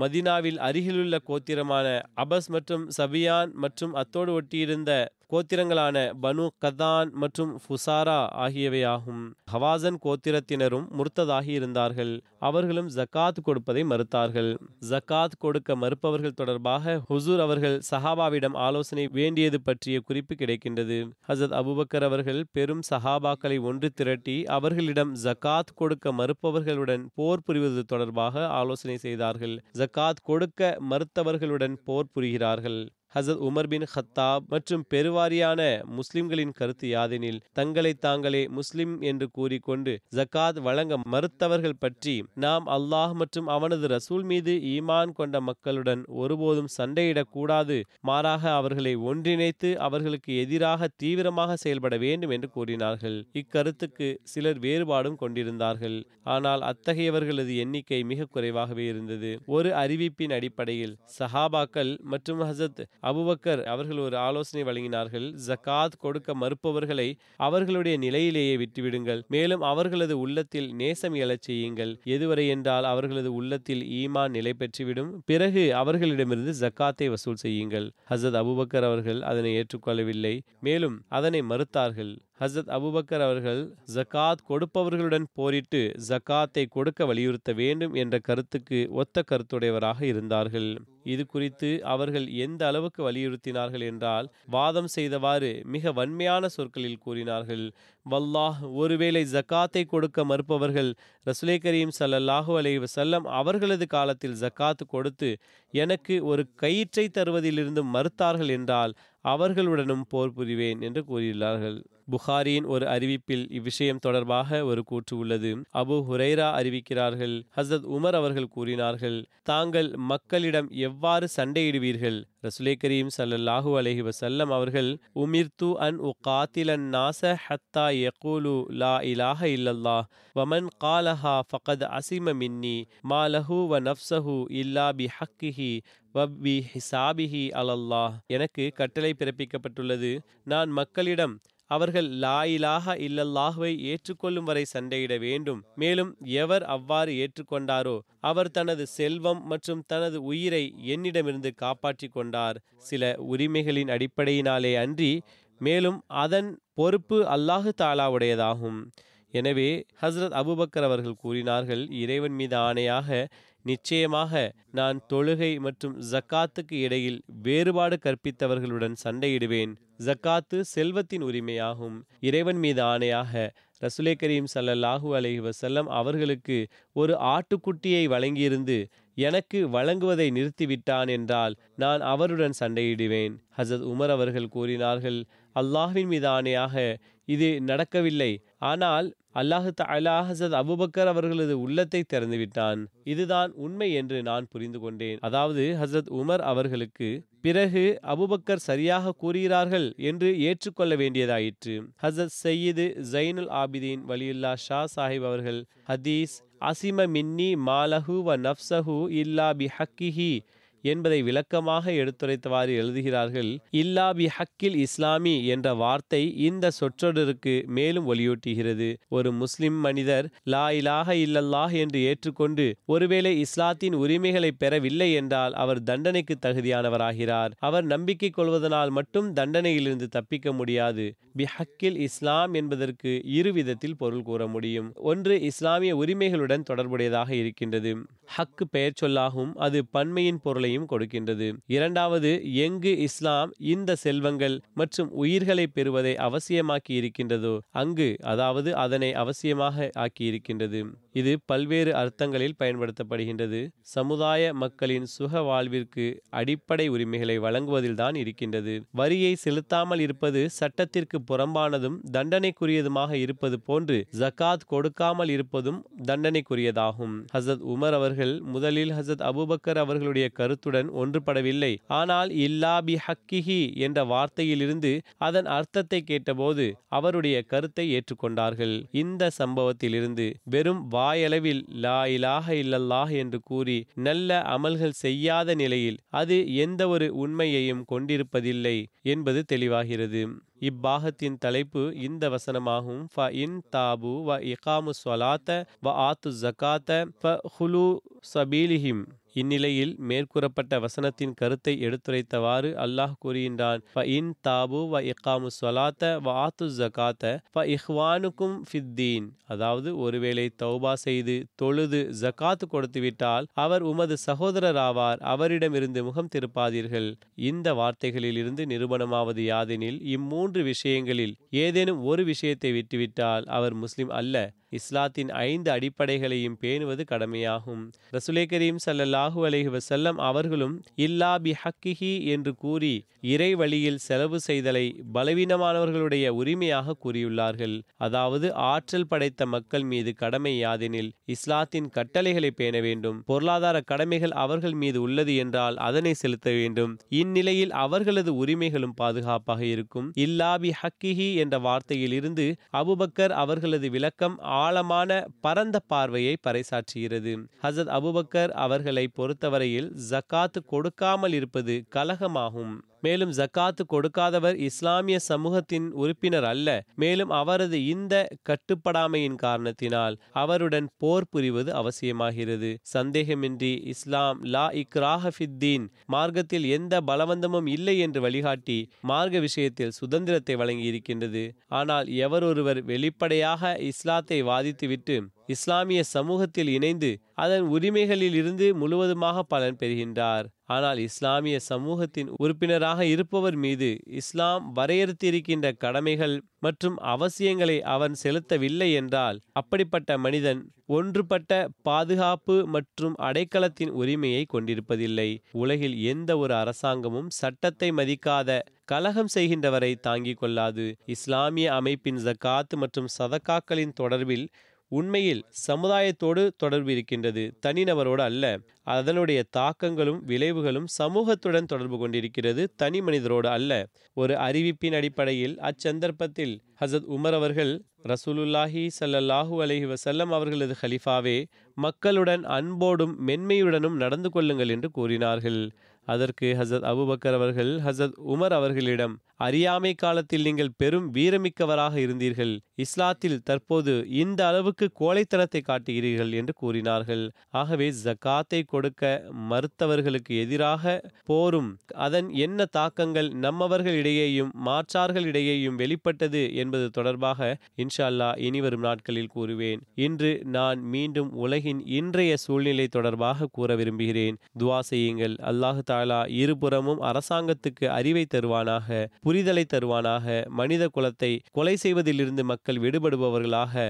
மதினாவில் அருகிலுள்ள கோத்திரமான அபஸ் மற்றும் சபியான் மற்றும் அத்தோடு ஒட்டியிருந்த கோத்திரங்களான பனு கதான் மற்றும் ஃபுசாரா ஆகியவையாகும். ஹவாசன் கோத்திரத்தினரும் முர்த்ததாகி இருந்தார்கள். அவர்களும் ஜக்காத் கொடுப்பதை மறுத்தார்கள். ஜக்காத் கொடுக்க மறுப்பவர்கள் தொடர்பாக ஹுசூர் அவர்கள் சஹாபாவிடம் ஆலோசனை வேண்டியது பற்றிய குறிப்பு கிடைக்கின்றது. ஹசத் அபுபக்கர் அவர்கள் பெரும் சஹாபாக்களை ஒன்று திரட்டி அவர்களிடம் ஜக்காத் கொடுக்க மறுப்பவர்களுடன் போர் புரிவது தொடர்பாக ஆலோசனை செய்தார்கள். ஜக்காத் கொடுக்க மறுத்தவர்களுடன் போர் புரிகிறார்கள். ஹசத் உமர் பின் ஹத்தாப் மற்றும் பெருவாரியான முஸ்லிம்களின் கருத்து யாதெனில் தங்களை தாங்களே முஸ்லிம் என்று கூறிக்கொண்டு ஜக்காத் வழங்க மறுத்தவர்கள் பற்றி நாம் அல்லாஹ் மற்றும் அவனது ரசூல் மீது ஈமான் கொண்ட மக்களுடன் ஒருபோதும் சண்டையிடக்கூடாது மாறாக அவர்களை ஒன்றிணைத்து அவர்களுக்கு எதிராக தீவிரமாக செயல்பட வேண்டும் என்று கூறினார்கள். இக்கருத்துக்கு சிலர் வேறுபாடும் கொண்டிருந்தார்கள். ஆனால் அத்தகையவர்களது எண்ணிக்கை மிக குறைவாகவே இருந்தது. ஒரு அறிவிப்பின் அடிப்படையில் சஹாபாக்கள் மற்றும் ஹசத் அபுபக்கர் அவர்கள் ஒரு ஆலோசனை வழங்கினார்கள் ஜக்காத் கொடுக்க மறுப்பவர்களை அவர்களுடைய நிலையிலேயே விட்டுவிடுங்கள். மேலும் அவர்களது உள்ளத்தில் நேசம் எழச் செய்யுங்கள். எதுவரை என்றால் அவர்களது உள்ளத்தில் ஈமான் நிலை பெற்றுவிடும். பிறகு அவர்களிடமிருந்து ஜக்காத்தை வசூல் செய்யுங்கள். ஹசத் அபுபக்கர் அவர்கள் அதனை ஏற்றுக்கொள்ளவில்லை. மேலும் அதனை மறுத்தார்கள். ஹசரத் அபுபக்கர் அவர்கள் ஜக்காத் கொடுப்பவர்களுடன் போரிட்டு ஜக்காத்தை கொடுக்க வலியுறுத்த வேண்டும் என்ற கருத்துக்கு ஒத்த கருத்துடையவராக இருந்தார்கள். இது குறித்து அவர்கள் எந்த அளவுக்கு வலியுறுத்தினார்கள் என்றால் வாதம் செய்தவாறு மிக வன்மையான சொற்களில் கூறினார்கள். வல்லாஹ் ஒருவேளை ஜக்காத்தை கொடுக்க மறுப்பவர்கள் ரசுலே கரீம் சல்லல்லாஹு அலைஹி வசல்லம் அவர்களது காலத்தில் ஜக்காத்து கொடுத்து எனக்கு ஒரு கயிற்றை தருவதிலிருந்து மறுத்தார்கள் என்றால் அவர்களுடனும் போர் புரிவேன் என்று கூறியுள்ளார்கள். புகாரியின் ஒரு அறிவிப்பில் இவ்விஷயம் தொடர்பாக ஒரு கூற்று உள்ளது. அபு ஹுரைரா அறிவிக்கிறார்கள். ஹசரத் உமர் அவர்கள் கூறினார்கள் தாங்கள் மக்களிடம் எவ்வாறு சண்டையிடுவீர்கள்? ரசுலே கரீம் சல்லல்லாஹு அலஹி வசல்லம் அவர்கள் உமிர்து அன் உ காத்திலன் நாச ஹத்தா யகூலு லா இலாஹ இல்லல்லா வமன் காலஹா ஃபகத் அசிம மின்னி மா லஹூ வ நஃப்சஹு இல்லா பி ஹக்கிஹி வப்பி ஹிசாபிஹி அலல்லாஹ். எனக்கு கட்டளை பிறப்பிக்கப்பட்டுள்ளது. நான் மக்களிடம் அவர்கள் லா இலாஹ இல்லல்லாஹுவை ஏற்றுக்கொள்ளும் வரை சண்டையிட வேண்டும். மேலும் எவர் அவ்வாறு ஏற்றுக்கொண்டாரோ அவர் தனது செல்வம் மற்றும் தனது உயிரை என்னிடமிருந்து காப்பாற்றி கொண்டார். சில உரிமைகளின் அடிப்படையினாலே அன்றி மேலும் அதன் பொறுப்பு அல்லாஹு தாலாவுடையதாகும். எனவே ஹஸ்ரத் அபுபக்கர் அவர்கள் கூறினார்கள் இறைவன் மீது ஆணையாக நிச்சயமாக நான் தொழுகை மற்றும் ஜக்காத்துக்கு இடையில் வேறுபாடு கற்பித்தவர்களுடன் சண்டையிடுவேன். ஜக்காத்து செல்வத்தின் உரிமையாகும். இறைவன் மீது ஆணையாக ரசுலே கரீம் சல்லல்லாஹூ அலஹி வசல்லம் அவர்களுக்கு ஒரு ஆட்டுக்குட்டியை வழங்கியிருந்து எனக்கு வழங்குவதை நிறுத்திவிட்டான் என்றால் நான் அவருடன் சண்டையிடுவேன். ஹசத் உமர் அவர்கள் கூறினார்கள் அல்லாஹின் மீது ஆணையாக இது நடக்கவில்லை. ஆனால் அல்லாஹு தலா ஹசத் அபுபக்கர் அவர்களது உள்ளத்தை திறந்துவிட்டான். இதுதான் உண்மை என்று நான் புரிந்து கொண்டேன். அதாவது ஹசரத் உமர் அவர்களுக்கு பிறகு அபுபக்கர் சரியாக கூறுகிறார்கள் என்று ஏற்றுக்கொள்ள வேண்டியதாயிற்று. ஹசத் சையீது ஜைனுல் ஆபிதீன் வலியுல்லா ஷா சாஹிப் அவர்கள் ஹதீஸ் அசிம மின்னி மாலஹு வ நப்சஹு இல்லா பி ஹக்கிஹி என்பதை விளக்கமாக எடுத்துரைத்தவாறு எழுதுகிறார்கள் இல்லா பி ஹக்கில் இஸ்லாமி என்ற வார்த்தை இந்த சொற்றொடருக்கு மேலும் ஒலியூட்டுகிறது. ஒரு முஸ்லிம் மனிதர் லா இலாக இல்லல்லாஹ் என்று ஏற்றுக்கொண்டு ஒருவேளை இஸ்லாத்தின் உரிமைகளை பெறவில்லை என்றால் அவர் தண்டனைக்கு தகுதியானவராகிறார். அவர் நம்பிக்கை கொள்வதனால் மட்டும் தண்டனையிலிருந்து தப்பிக்க முடியாது. பி ஹக்கில் இஸ்லாம் என்பதற்கு இரு விதத்தில் பொருள் கூற முடியும். ஒன்று இஸ்லாமிய உரிமைகளுடன் தொடர்புடையதாக இருக்கின்றது. ஹக்கு பெயர் சொல்லாகும் அது பன்மையின் பொருளையும் கொடுக்கின்றது. இரண்டாவது எங்கு இஸ்லாம் இந்த செல்வங்கள் மற்றும் உயிர்களை பெறுவதை அவசியமாக்கி இருக்கின்றதோ அங்கு அதாவது அதனை அவசியமாக ஆக்கியிருக்கின்றது இது பல்வேறு அர்த்தங்களில் பயன்படுத்தப்படுகின்றது. சமுதாய மக்களின் சுக வாழ்விற்கு அடிப்படை உரிமைகளை வழங்குவதில்தான் இருக்கின்றது. வரியை செலுத்தாமல் இருப்பது சட்டத்திற்கு புறம்பானதும் தண்டனைக்குரியதுமாக இருப்பது போன்று ஜக்காத் கொடுக்காமல் இருப்பதும் தண்டனைக்குரியதாகும். ஹசத் உமர் அவர்கள் முதலில் ஹசத் அபுபக்கர் அவர்களுடைய கருத்து கருத்துடன் ஒன்றுபடவில்லை. ஆனால் இல்லா பி ஹக்கிஹி என்ற வார்த்தையிலிருந்து அதன் அர்த்தத்தை கேட்டபோது அவருடைய கருத்தை ஏற்றுக்கொண்டார்கள். இந்த சம்பவத்திலிருந்து வெறும் வாயளவில் லா இலாக இல்லல்லாஹ் என்று கூறி நல்ல அமல்கள் செய்யாத நிலையில் அது எந்த ஒரு உண்மையையும் கொண்டிருப்பதில்லை என்பது தெளிவாகிறது. இப்பாகத்தின் தலைப்பு இந்த வசனமாகும். ஃப இன் தாபு வ இகாமு ஸ்வலாத்த வ ஆத்து ஜக்காத்த ஃப ஹுலு சபீலிஹிம். இந்நிலையில் மேற்கூறப்பட்ட வசனத்தின் கருத்தை எடுத்துரைத்தவாறு அல்லாஹ் கூறுகின்றான் ப இன் தாபு வ இக்காமு சொலாத்த வ ஆத்து ஜகாத்த ப இஹ்வானுக்கும் ஃபித்தீன் அதாவது ஒருவேளை தௌபா செய்து தொழுது ஜகாத்து கொடுத்துவிட்டால் அவர் உமது சகோதரர் ஆவார் அவரிடமிருந்து முகம் திருப்பாதீர்கள். இந்த வார்த்தைகளிலிருந்து நிரூபணமாவது யாதெனில் இம்மூன்று விஷயங்களில் ஏதேனும் ஒரு விஷயத்தை விட்டுவிட்டால் அவர் முஸ்லிம் அல்ல. இஸ்லாத்தின் ஐந்து அடிப்படைகளையும் பேணுவது கடமையாகும். ரசுலே கரீம் சல்லல்லாஹு அலஹி வசல்லம் அவர்களும் இல்லா பி ஹக்கிஹி என்று கூறி இறை வழியில் செலவு செய்தலை பலவீனமானவர்களுடைய உரிமையாக கூறியுள்ளார்கள். அதாவது ஆற்றல் படைத்த மக்கள் மீது கடமை யாதெனில் இஸ்லாத்தின் கட்டளைகளை பேண வேண்டும். பொருளாதார கடமைகள் அவர்கள் மீது உள்ளது என்றால் அதனை செலுத்த வேண்டும். இந்நிலையில் அவர்களது உரிமைகளும் பாதுகாப்பாக இருக்கும். இல்லாபி ஹக்கிஹி என்ற வார்த்தையில் இருந்து அபுபக்கர் அவர்களது விளக்கம் ஆ ஆழமான பரந்த பார்வையை பறைசாற்றுகிறது. ஹசத் அபுபக்கர் அவர்களை பொறுத்தவரையில் ஜக்காத் கொடுக்காமல் இருப்பது கலகமாகும். மேலும் ஜக்காத்து கொடுக்காதவர் இஸ்லாமிய சமூகத்தின் உறுப்பினர் அல்ல. மேலும் அவரது இந்த கட்டுப்படாமையின் காரணத்தினால் அவருடன் போர் புரிவது அவசியமாகிறது. சந்தேகமின்றி இஸ்லாம் லா இக்ராஹஃபித்தீன் மார்க்கத்தில் எந்த பலவந்தமும் இல்லை என்று வழிகாட்டி மார்க்க விஷயத்தில் சுதந்திரத்தை வழங்கியிருக்கின்றது. ஆனால் எவரொருவர் வெளிப்படையாக இஸ்லாத்தை வாதித்துவிட்டு இஸ்லாமிய சமூகத்தில் இணைந்து அதன் உரிமைகளில் இருந்து முழுவதுமாக பலன் பெறுகின்றார். ஆனால் இஸ்லாமிய சமூகத்தின் உறுப்பினராக இருப்பவர் மீது இஸ்லாம் வரையறுத்திருக்கின்ற கடமைகள் மற்றும் அவசியங்களை அவன் செலுத்தவில்லை என்றால் அப்படிப்பட்ட மனிதன் ஒன்றுபட்ட பாதுகாப்பு மற்றும் அடைக்கலத்தின் உரிமையை கொண்டிருப்பதில்லை. உலகில் எந்த ஒரு அரசாங்கமும் சட்டத்தை மதிக்காத கலகம் செய்கின்றவரை தாங்கிக் கொள்ளாது. இஸ்லாமிய அமைப்பின் ஜக்காத் மற்றும் சதக்காக்களின் தொடர்பில் உண்மையில் சமுதாயத்தோடு தொடர்பு இருக்கின்றது. தனிநபரோடு அல்ல. அதனுடைய தாக்கங்களும் விளைவுகளும் சமூகத்துடன் தொடர்பு கொண்டிருக்கிறது. தனி மனிதரோடு அல்ல. ஒரு அறிவிப்பின் அடிப்படையில் அச்சந்தர்ப்பத்தில் ஹசத் உமர் அவர்கள் ரசூலுல்லாஹி சல்லல்லாஹூ அலஹி வசல்லம் அவர்களது ஹலிஃபாவே மக்களுடன் அன்போடும் மென்மையுடனும் நடந்து கொள்ளுங்கள் என்று கூறினார்கள். அதற்கு ஹசத் அபுபக்கர் அவர்கள் ஹசத் உமர் அவர்களிடம் அறியாமை காலத்தில் நீங்கள் பெரும் வீரமிக்கவராக இருந்தீர்கள். இஸ்லாத்தில் தற்போது இந்த அளவுக்கு கோழைத்தனத்தை காட்டுகிறீர்கள் என்று கூறினார்கள். ஆகவே ஜக்காத்தை கொடுக்க மறுத்தவர்களுக்கு எதிராக போரும். அதன் என்ன தாக்கங்கள் நம்மவர்களிடையேயும் மாற்றார்களிடையேயும் வெளிப்பட்டது என்பது தொடர்பாக இன்ஷால்லா இனிவரும் நாட்களில் கூறுவேன். இன்று நான் மீண்டும் உலகின் இன்றைய சூழ்நிலை தொடர்பாக கூற விரும்புகிறேன். துவா செய்யுங்கள். அல்லாஹு தாலா இருபுறமும் அரசாங்கத்துக்கு அறிவை தருவானாக புரிதலை தருவானாக மனித குலத்தை கொலை செய்வதிலிருந்து மக்கள் விடுபடுபவர்களாக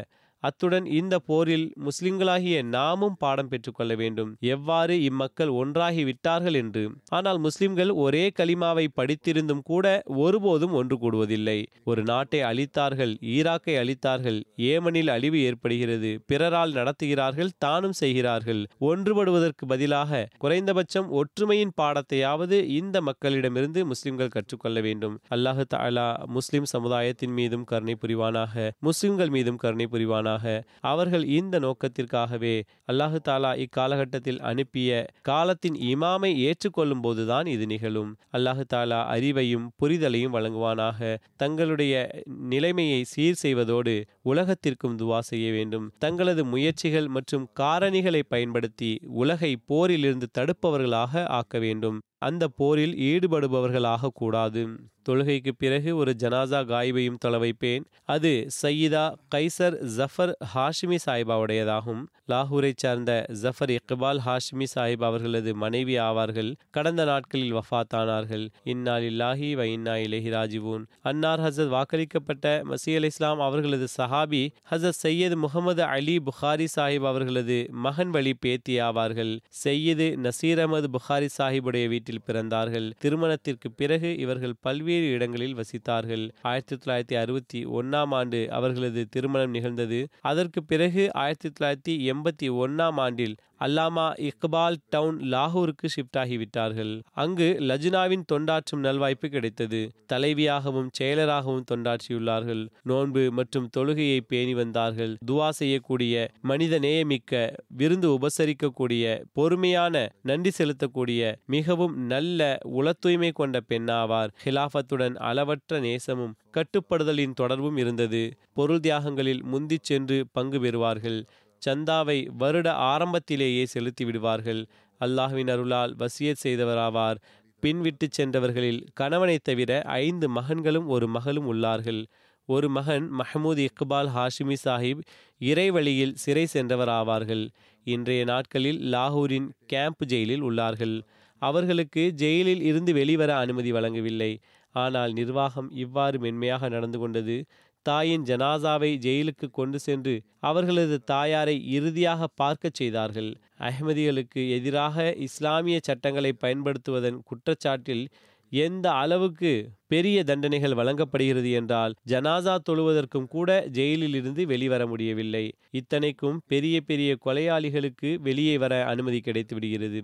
அத்துடன் இந்த போரில் முஸ்லிம்களாகிய நாமும் பாடம் பெற்றுக்கொள்ள வேண்டும். எவ்வாறு இம்மக்கள் ஒன்றாகி விட்டார்கள் என்று. ஆனால் முஸ்லிம்கள் ஒரே கலிமாவை படித்திருந்தும் கூட ஒருபோதும் ஒன்று கூடுவதில்லை. ஒரு நாட்டை அழித்தார்கள் ஈராக்கை அழித்தார்கள் ஏமனில் அழிவு ஏற்படுகிறது பிறரால் நடத்துகிறார்கள் தானும் செய்கிறார்கள். ஒன்றுபடுவதற்கு பதிலாக குறைந்தபட்சம் ஒற்றுமையின் பாடத்தையாவது இந்த மக்களிடமிருந்து முஸ்லிம்கள் கற்றுக்கொள்ள வேண்டும். அல்லாஹு தாலா முஸ்லிம் சமுதாயத்தின் மீதும் கருணை புரிவானாக. முஸ்லிம்கள் மீதும் கருணை புரிவானாக. அவர்கள் இந்த நோக்கத்திற்காகவே அல்லாஹு தாலா இக்காலகட்டத்தில் அனுப்பிய காலத்தின் இமாமை ஏற்றுக்கொள்ளும் போதுதான் இது நிகழும். அல்லாஹு தாலா அறிவையும் புரிதலையும் வழங்குவானாக. தங்களுடைய நிலைமையை சீர் செய்வதோடு உலகத்திற்கும் துவா செய்ய வேண்டும். தங்களது முயற்சிகள் மற்றும் காரணிகளை பயன்படுத்தி உலகை போரிலிருந்து தடுப்பவர்களாக ஆக்க வேண்டும். அந்த போரில் ஈடுபடுபவர்களாக கூடாது. தொழுகைக்கு பிறகு ஒரு ஜனாசா காய்வையும் தொலைவைப்பேன் அது சையீதா கைசர் ஜஃபர் ஹாஷிமி சாஹிபாவுடையதாகும். லாகூரை சார்ந்த ஜஃபர் இக்பால் ஹாஷிமி சாஹிப் அவர்களது மனைவி ஆவார்கள். கடந்த நாட்களில் வஃத்தானார்கள். இன்னால் இல்லாஹி வ இன்னா இலஹி ராஜிவூன். அன்னார் ஹசத் வாக்களிக்கப்பட்ட மசி அலி இஸ்லாம் அவர்களது சஹாபி ஹசத் சையது முகமது அலி புகாரி சாஹிப் அவர்களது மகன் வழி பேத்தி ஆவார்கள். சையது நசீர் அகமது புகாரி சாஹிபுடைய வீட்டில் பிறந்தார்கள். திருமணத்திற்கு பிறகு இவர்கள் பல்வேறு இடங்களில் வசித்தார்கள். ஆயிரத்தி தொள்ளாயிரத்தி அறுபத்தி ஒன்னாம் ஆண்டு அவர்களது திருமணம் நிகழ்ந்தது. அதற்கு பிறகு ஆயிரத்தி தொள்ளாயிரத்தி எண்பத்தி ஒன்னாம் ஆண்டில் அல்லாமா இக்பால் டவுன் லாகூருக்கு ஷிஃப்ட் ஆகிவிட்டார்கள் அங்கு லஜ்னாவின் தொண்டாற்றும் நல்வாய்ப்பு கிடைத்தது. தலைவியாகவும் செயலராகவும் தொண்டாற்றியுள்ளார்கள். நோன்பு மற்றும் தொழுகையை பேணி வந்தார்கள். துவா செய்யக்கூடிய மனித நேயமிக்க விருந்து உபசரிக்கக்கூடிய பொறுமையான நன்றி செலுத்தக்கூடிய மிகவும் நல்ல உள தூய்மை கொண்ட பெண்ணாவார். ஹிலாஃபத்துடன் அளவற்ற நேசமும் கட்டுப்படுதலின் தொடர்பும் இருந்தது. பொருள் தியாகங்களில் முந்திச் சென்று பங்கு பெறுவார்கள். சந்தாவை வருட ஆரம்பத்திலேயே செலுத்தி விடுவார்கள் அல்லாஹ்வின் அருளால் வசியத் செய்தவராவார். பின்விட்டு சென்றவர்களில் கணவனைத் தவிர ஐந்து மகன்களும் ஒரு மகளும் உள்ளார்கள். ஒரு மகன் மஹமூத் இக்பால் ஹாஷிமி சாஹிப் இறைவழியில் சிறை சென்றவர் ஆவார்கள் இன்றைய நாட்களில் லாகூரின் கேம்ப் ஜெயிலில் உள்ளார்கள். அவர்களுக்கு ஜெயிலில் இருந்து வெளிவர அனுமதி வழங்கவில்லை. ஆனால் நிர்வாகம் இவ்வாறு மென்மையாக நடந்து கொண்டது தாயின் ஜனாசாவை ஜெயிலுக்கு கொண்டு சென்று அவர்களது தாயாரை இறுதியாக பார்க்கச் செய்தார்கள். அஹ்மதிகளுக்கு எதிராக இஸ்லாமிய சட்டங்களை பயன்படுத்துவதன் குற்றச்சாட்டில் எந்த அளவுக்கு பெரிய தண்டனைகள் வழங்கப்படுகிறது என்றால் ஜனாசா தொழுவதற்கும் கூட ஜெயிலில் இருந்து வெளிவர முடியவில்லை. இத்தனைக்கும் பெரிய பெரிய கொலையாளிகளுக்கு வெளியே வர அனுமதி கிடைத்து விடுகிறது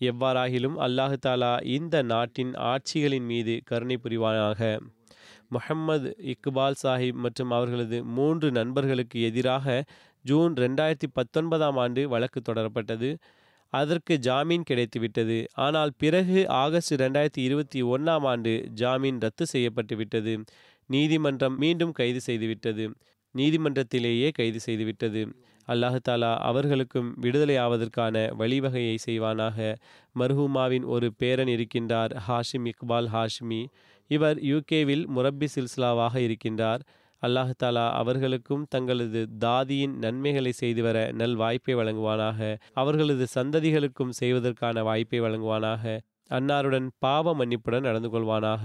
எவ்வாறாகிலும் அல்லாஹு தாலா இந்த நாட்டின் ஆட்சிகளின் மீது கருணை புரிவானாக. முஹம்மது இக்பால் சாஹிப் மற்றும் அவர்களது மூன்று நண்பர்களுக்கு எதிராக ஜூன் ரெண்டாயிரத்தி பத்தொன்பதாம் ஆண்டு வழக்கு தொடரப்பட்டது. அதற்கு ஜாமீன் கிடைத்துவிட்டது. ஆனால் பிறகு ஆகஸ்ட் ரெண்டாயிரத்தி இருபத்தி ஒன்றாம் ஆண்டு ஜாமீன் ரத்து செய்யப்பட்டு விட்டது நீதிமன்றம் மீண்டும் கைது செய்துவிட்டது. நீதிமன்றத்திலேயே கைது செய்துவிட்டது. அல்லாஹாலா அவர்களுக்கும் விடுதலை ஆவதற்கான வழிவகையை செய்வானாக. மர்ஹூமாவின் ஒரு பேரன் இருக்கின்றார் ஹாஷிம் இக்பால் ஹாஷ்மி. இவர் யூகேவில் முரப்பி சில்சிலாவாக இருக்கின்றார். அல்லாஹு தாலா அவர்களுக்கும் தங்களது தாதியின் நன்மைகளை செய்து வர நல் வாய்ப்பை வழங்குவானாக. அவர்களது சந்ததிகளுக்கும் செய்வதற்கான வாய்ப்பை வழங்குவானாக. அன்னாருடன் பாவ மன்னிப்புடன் நடந்து கொள்வானாக.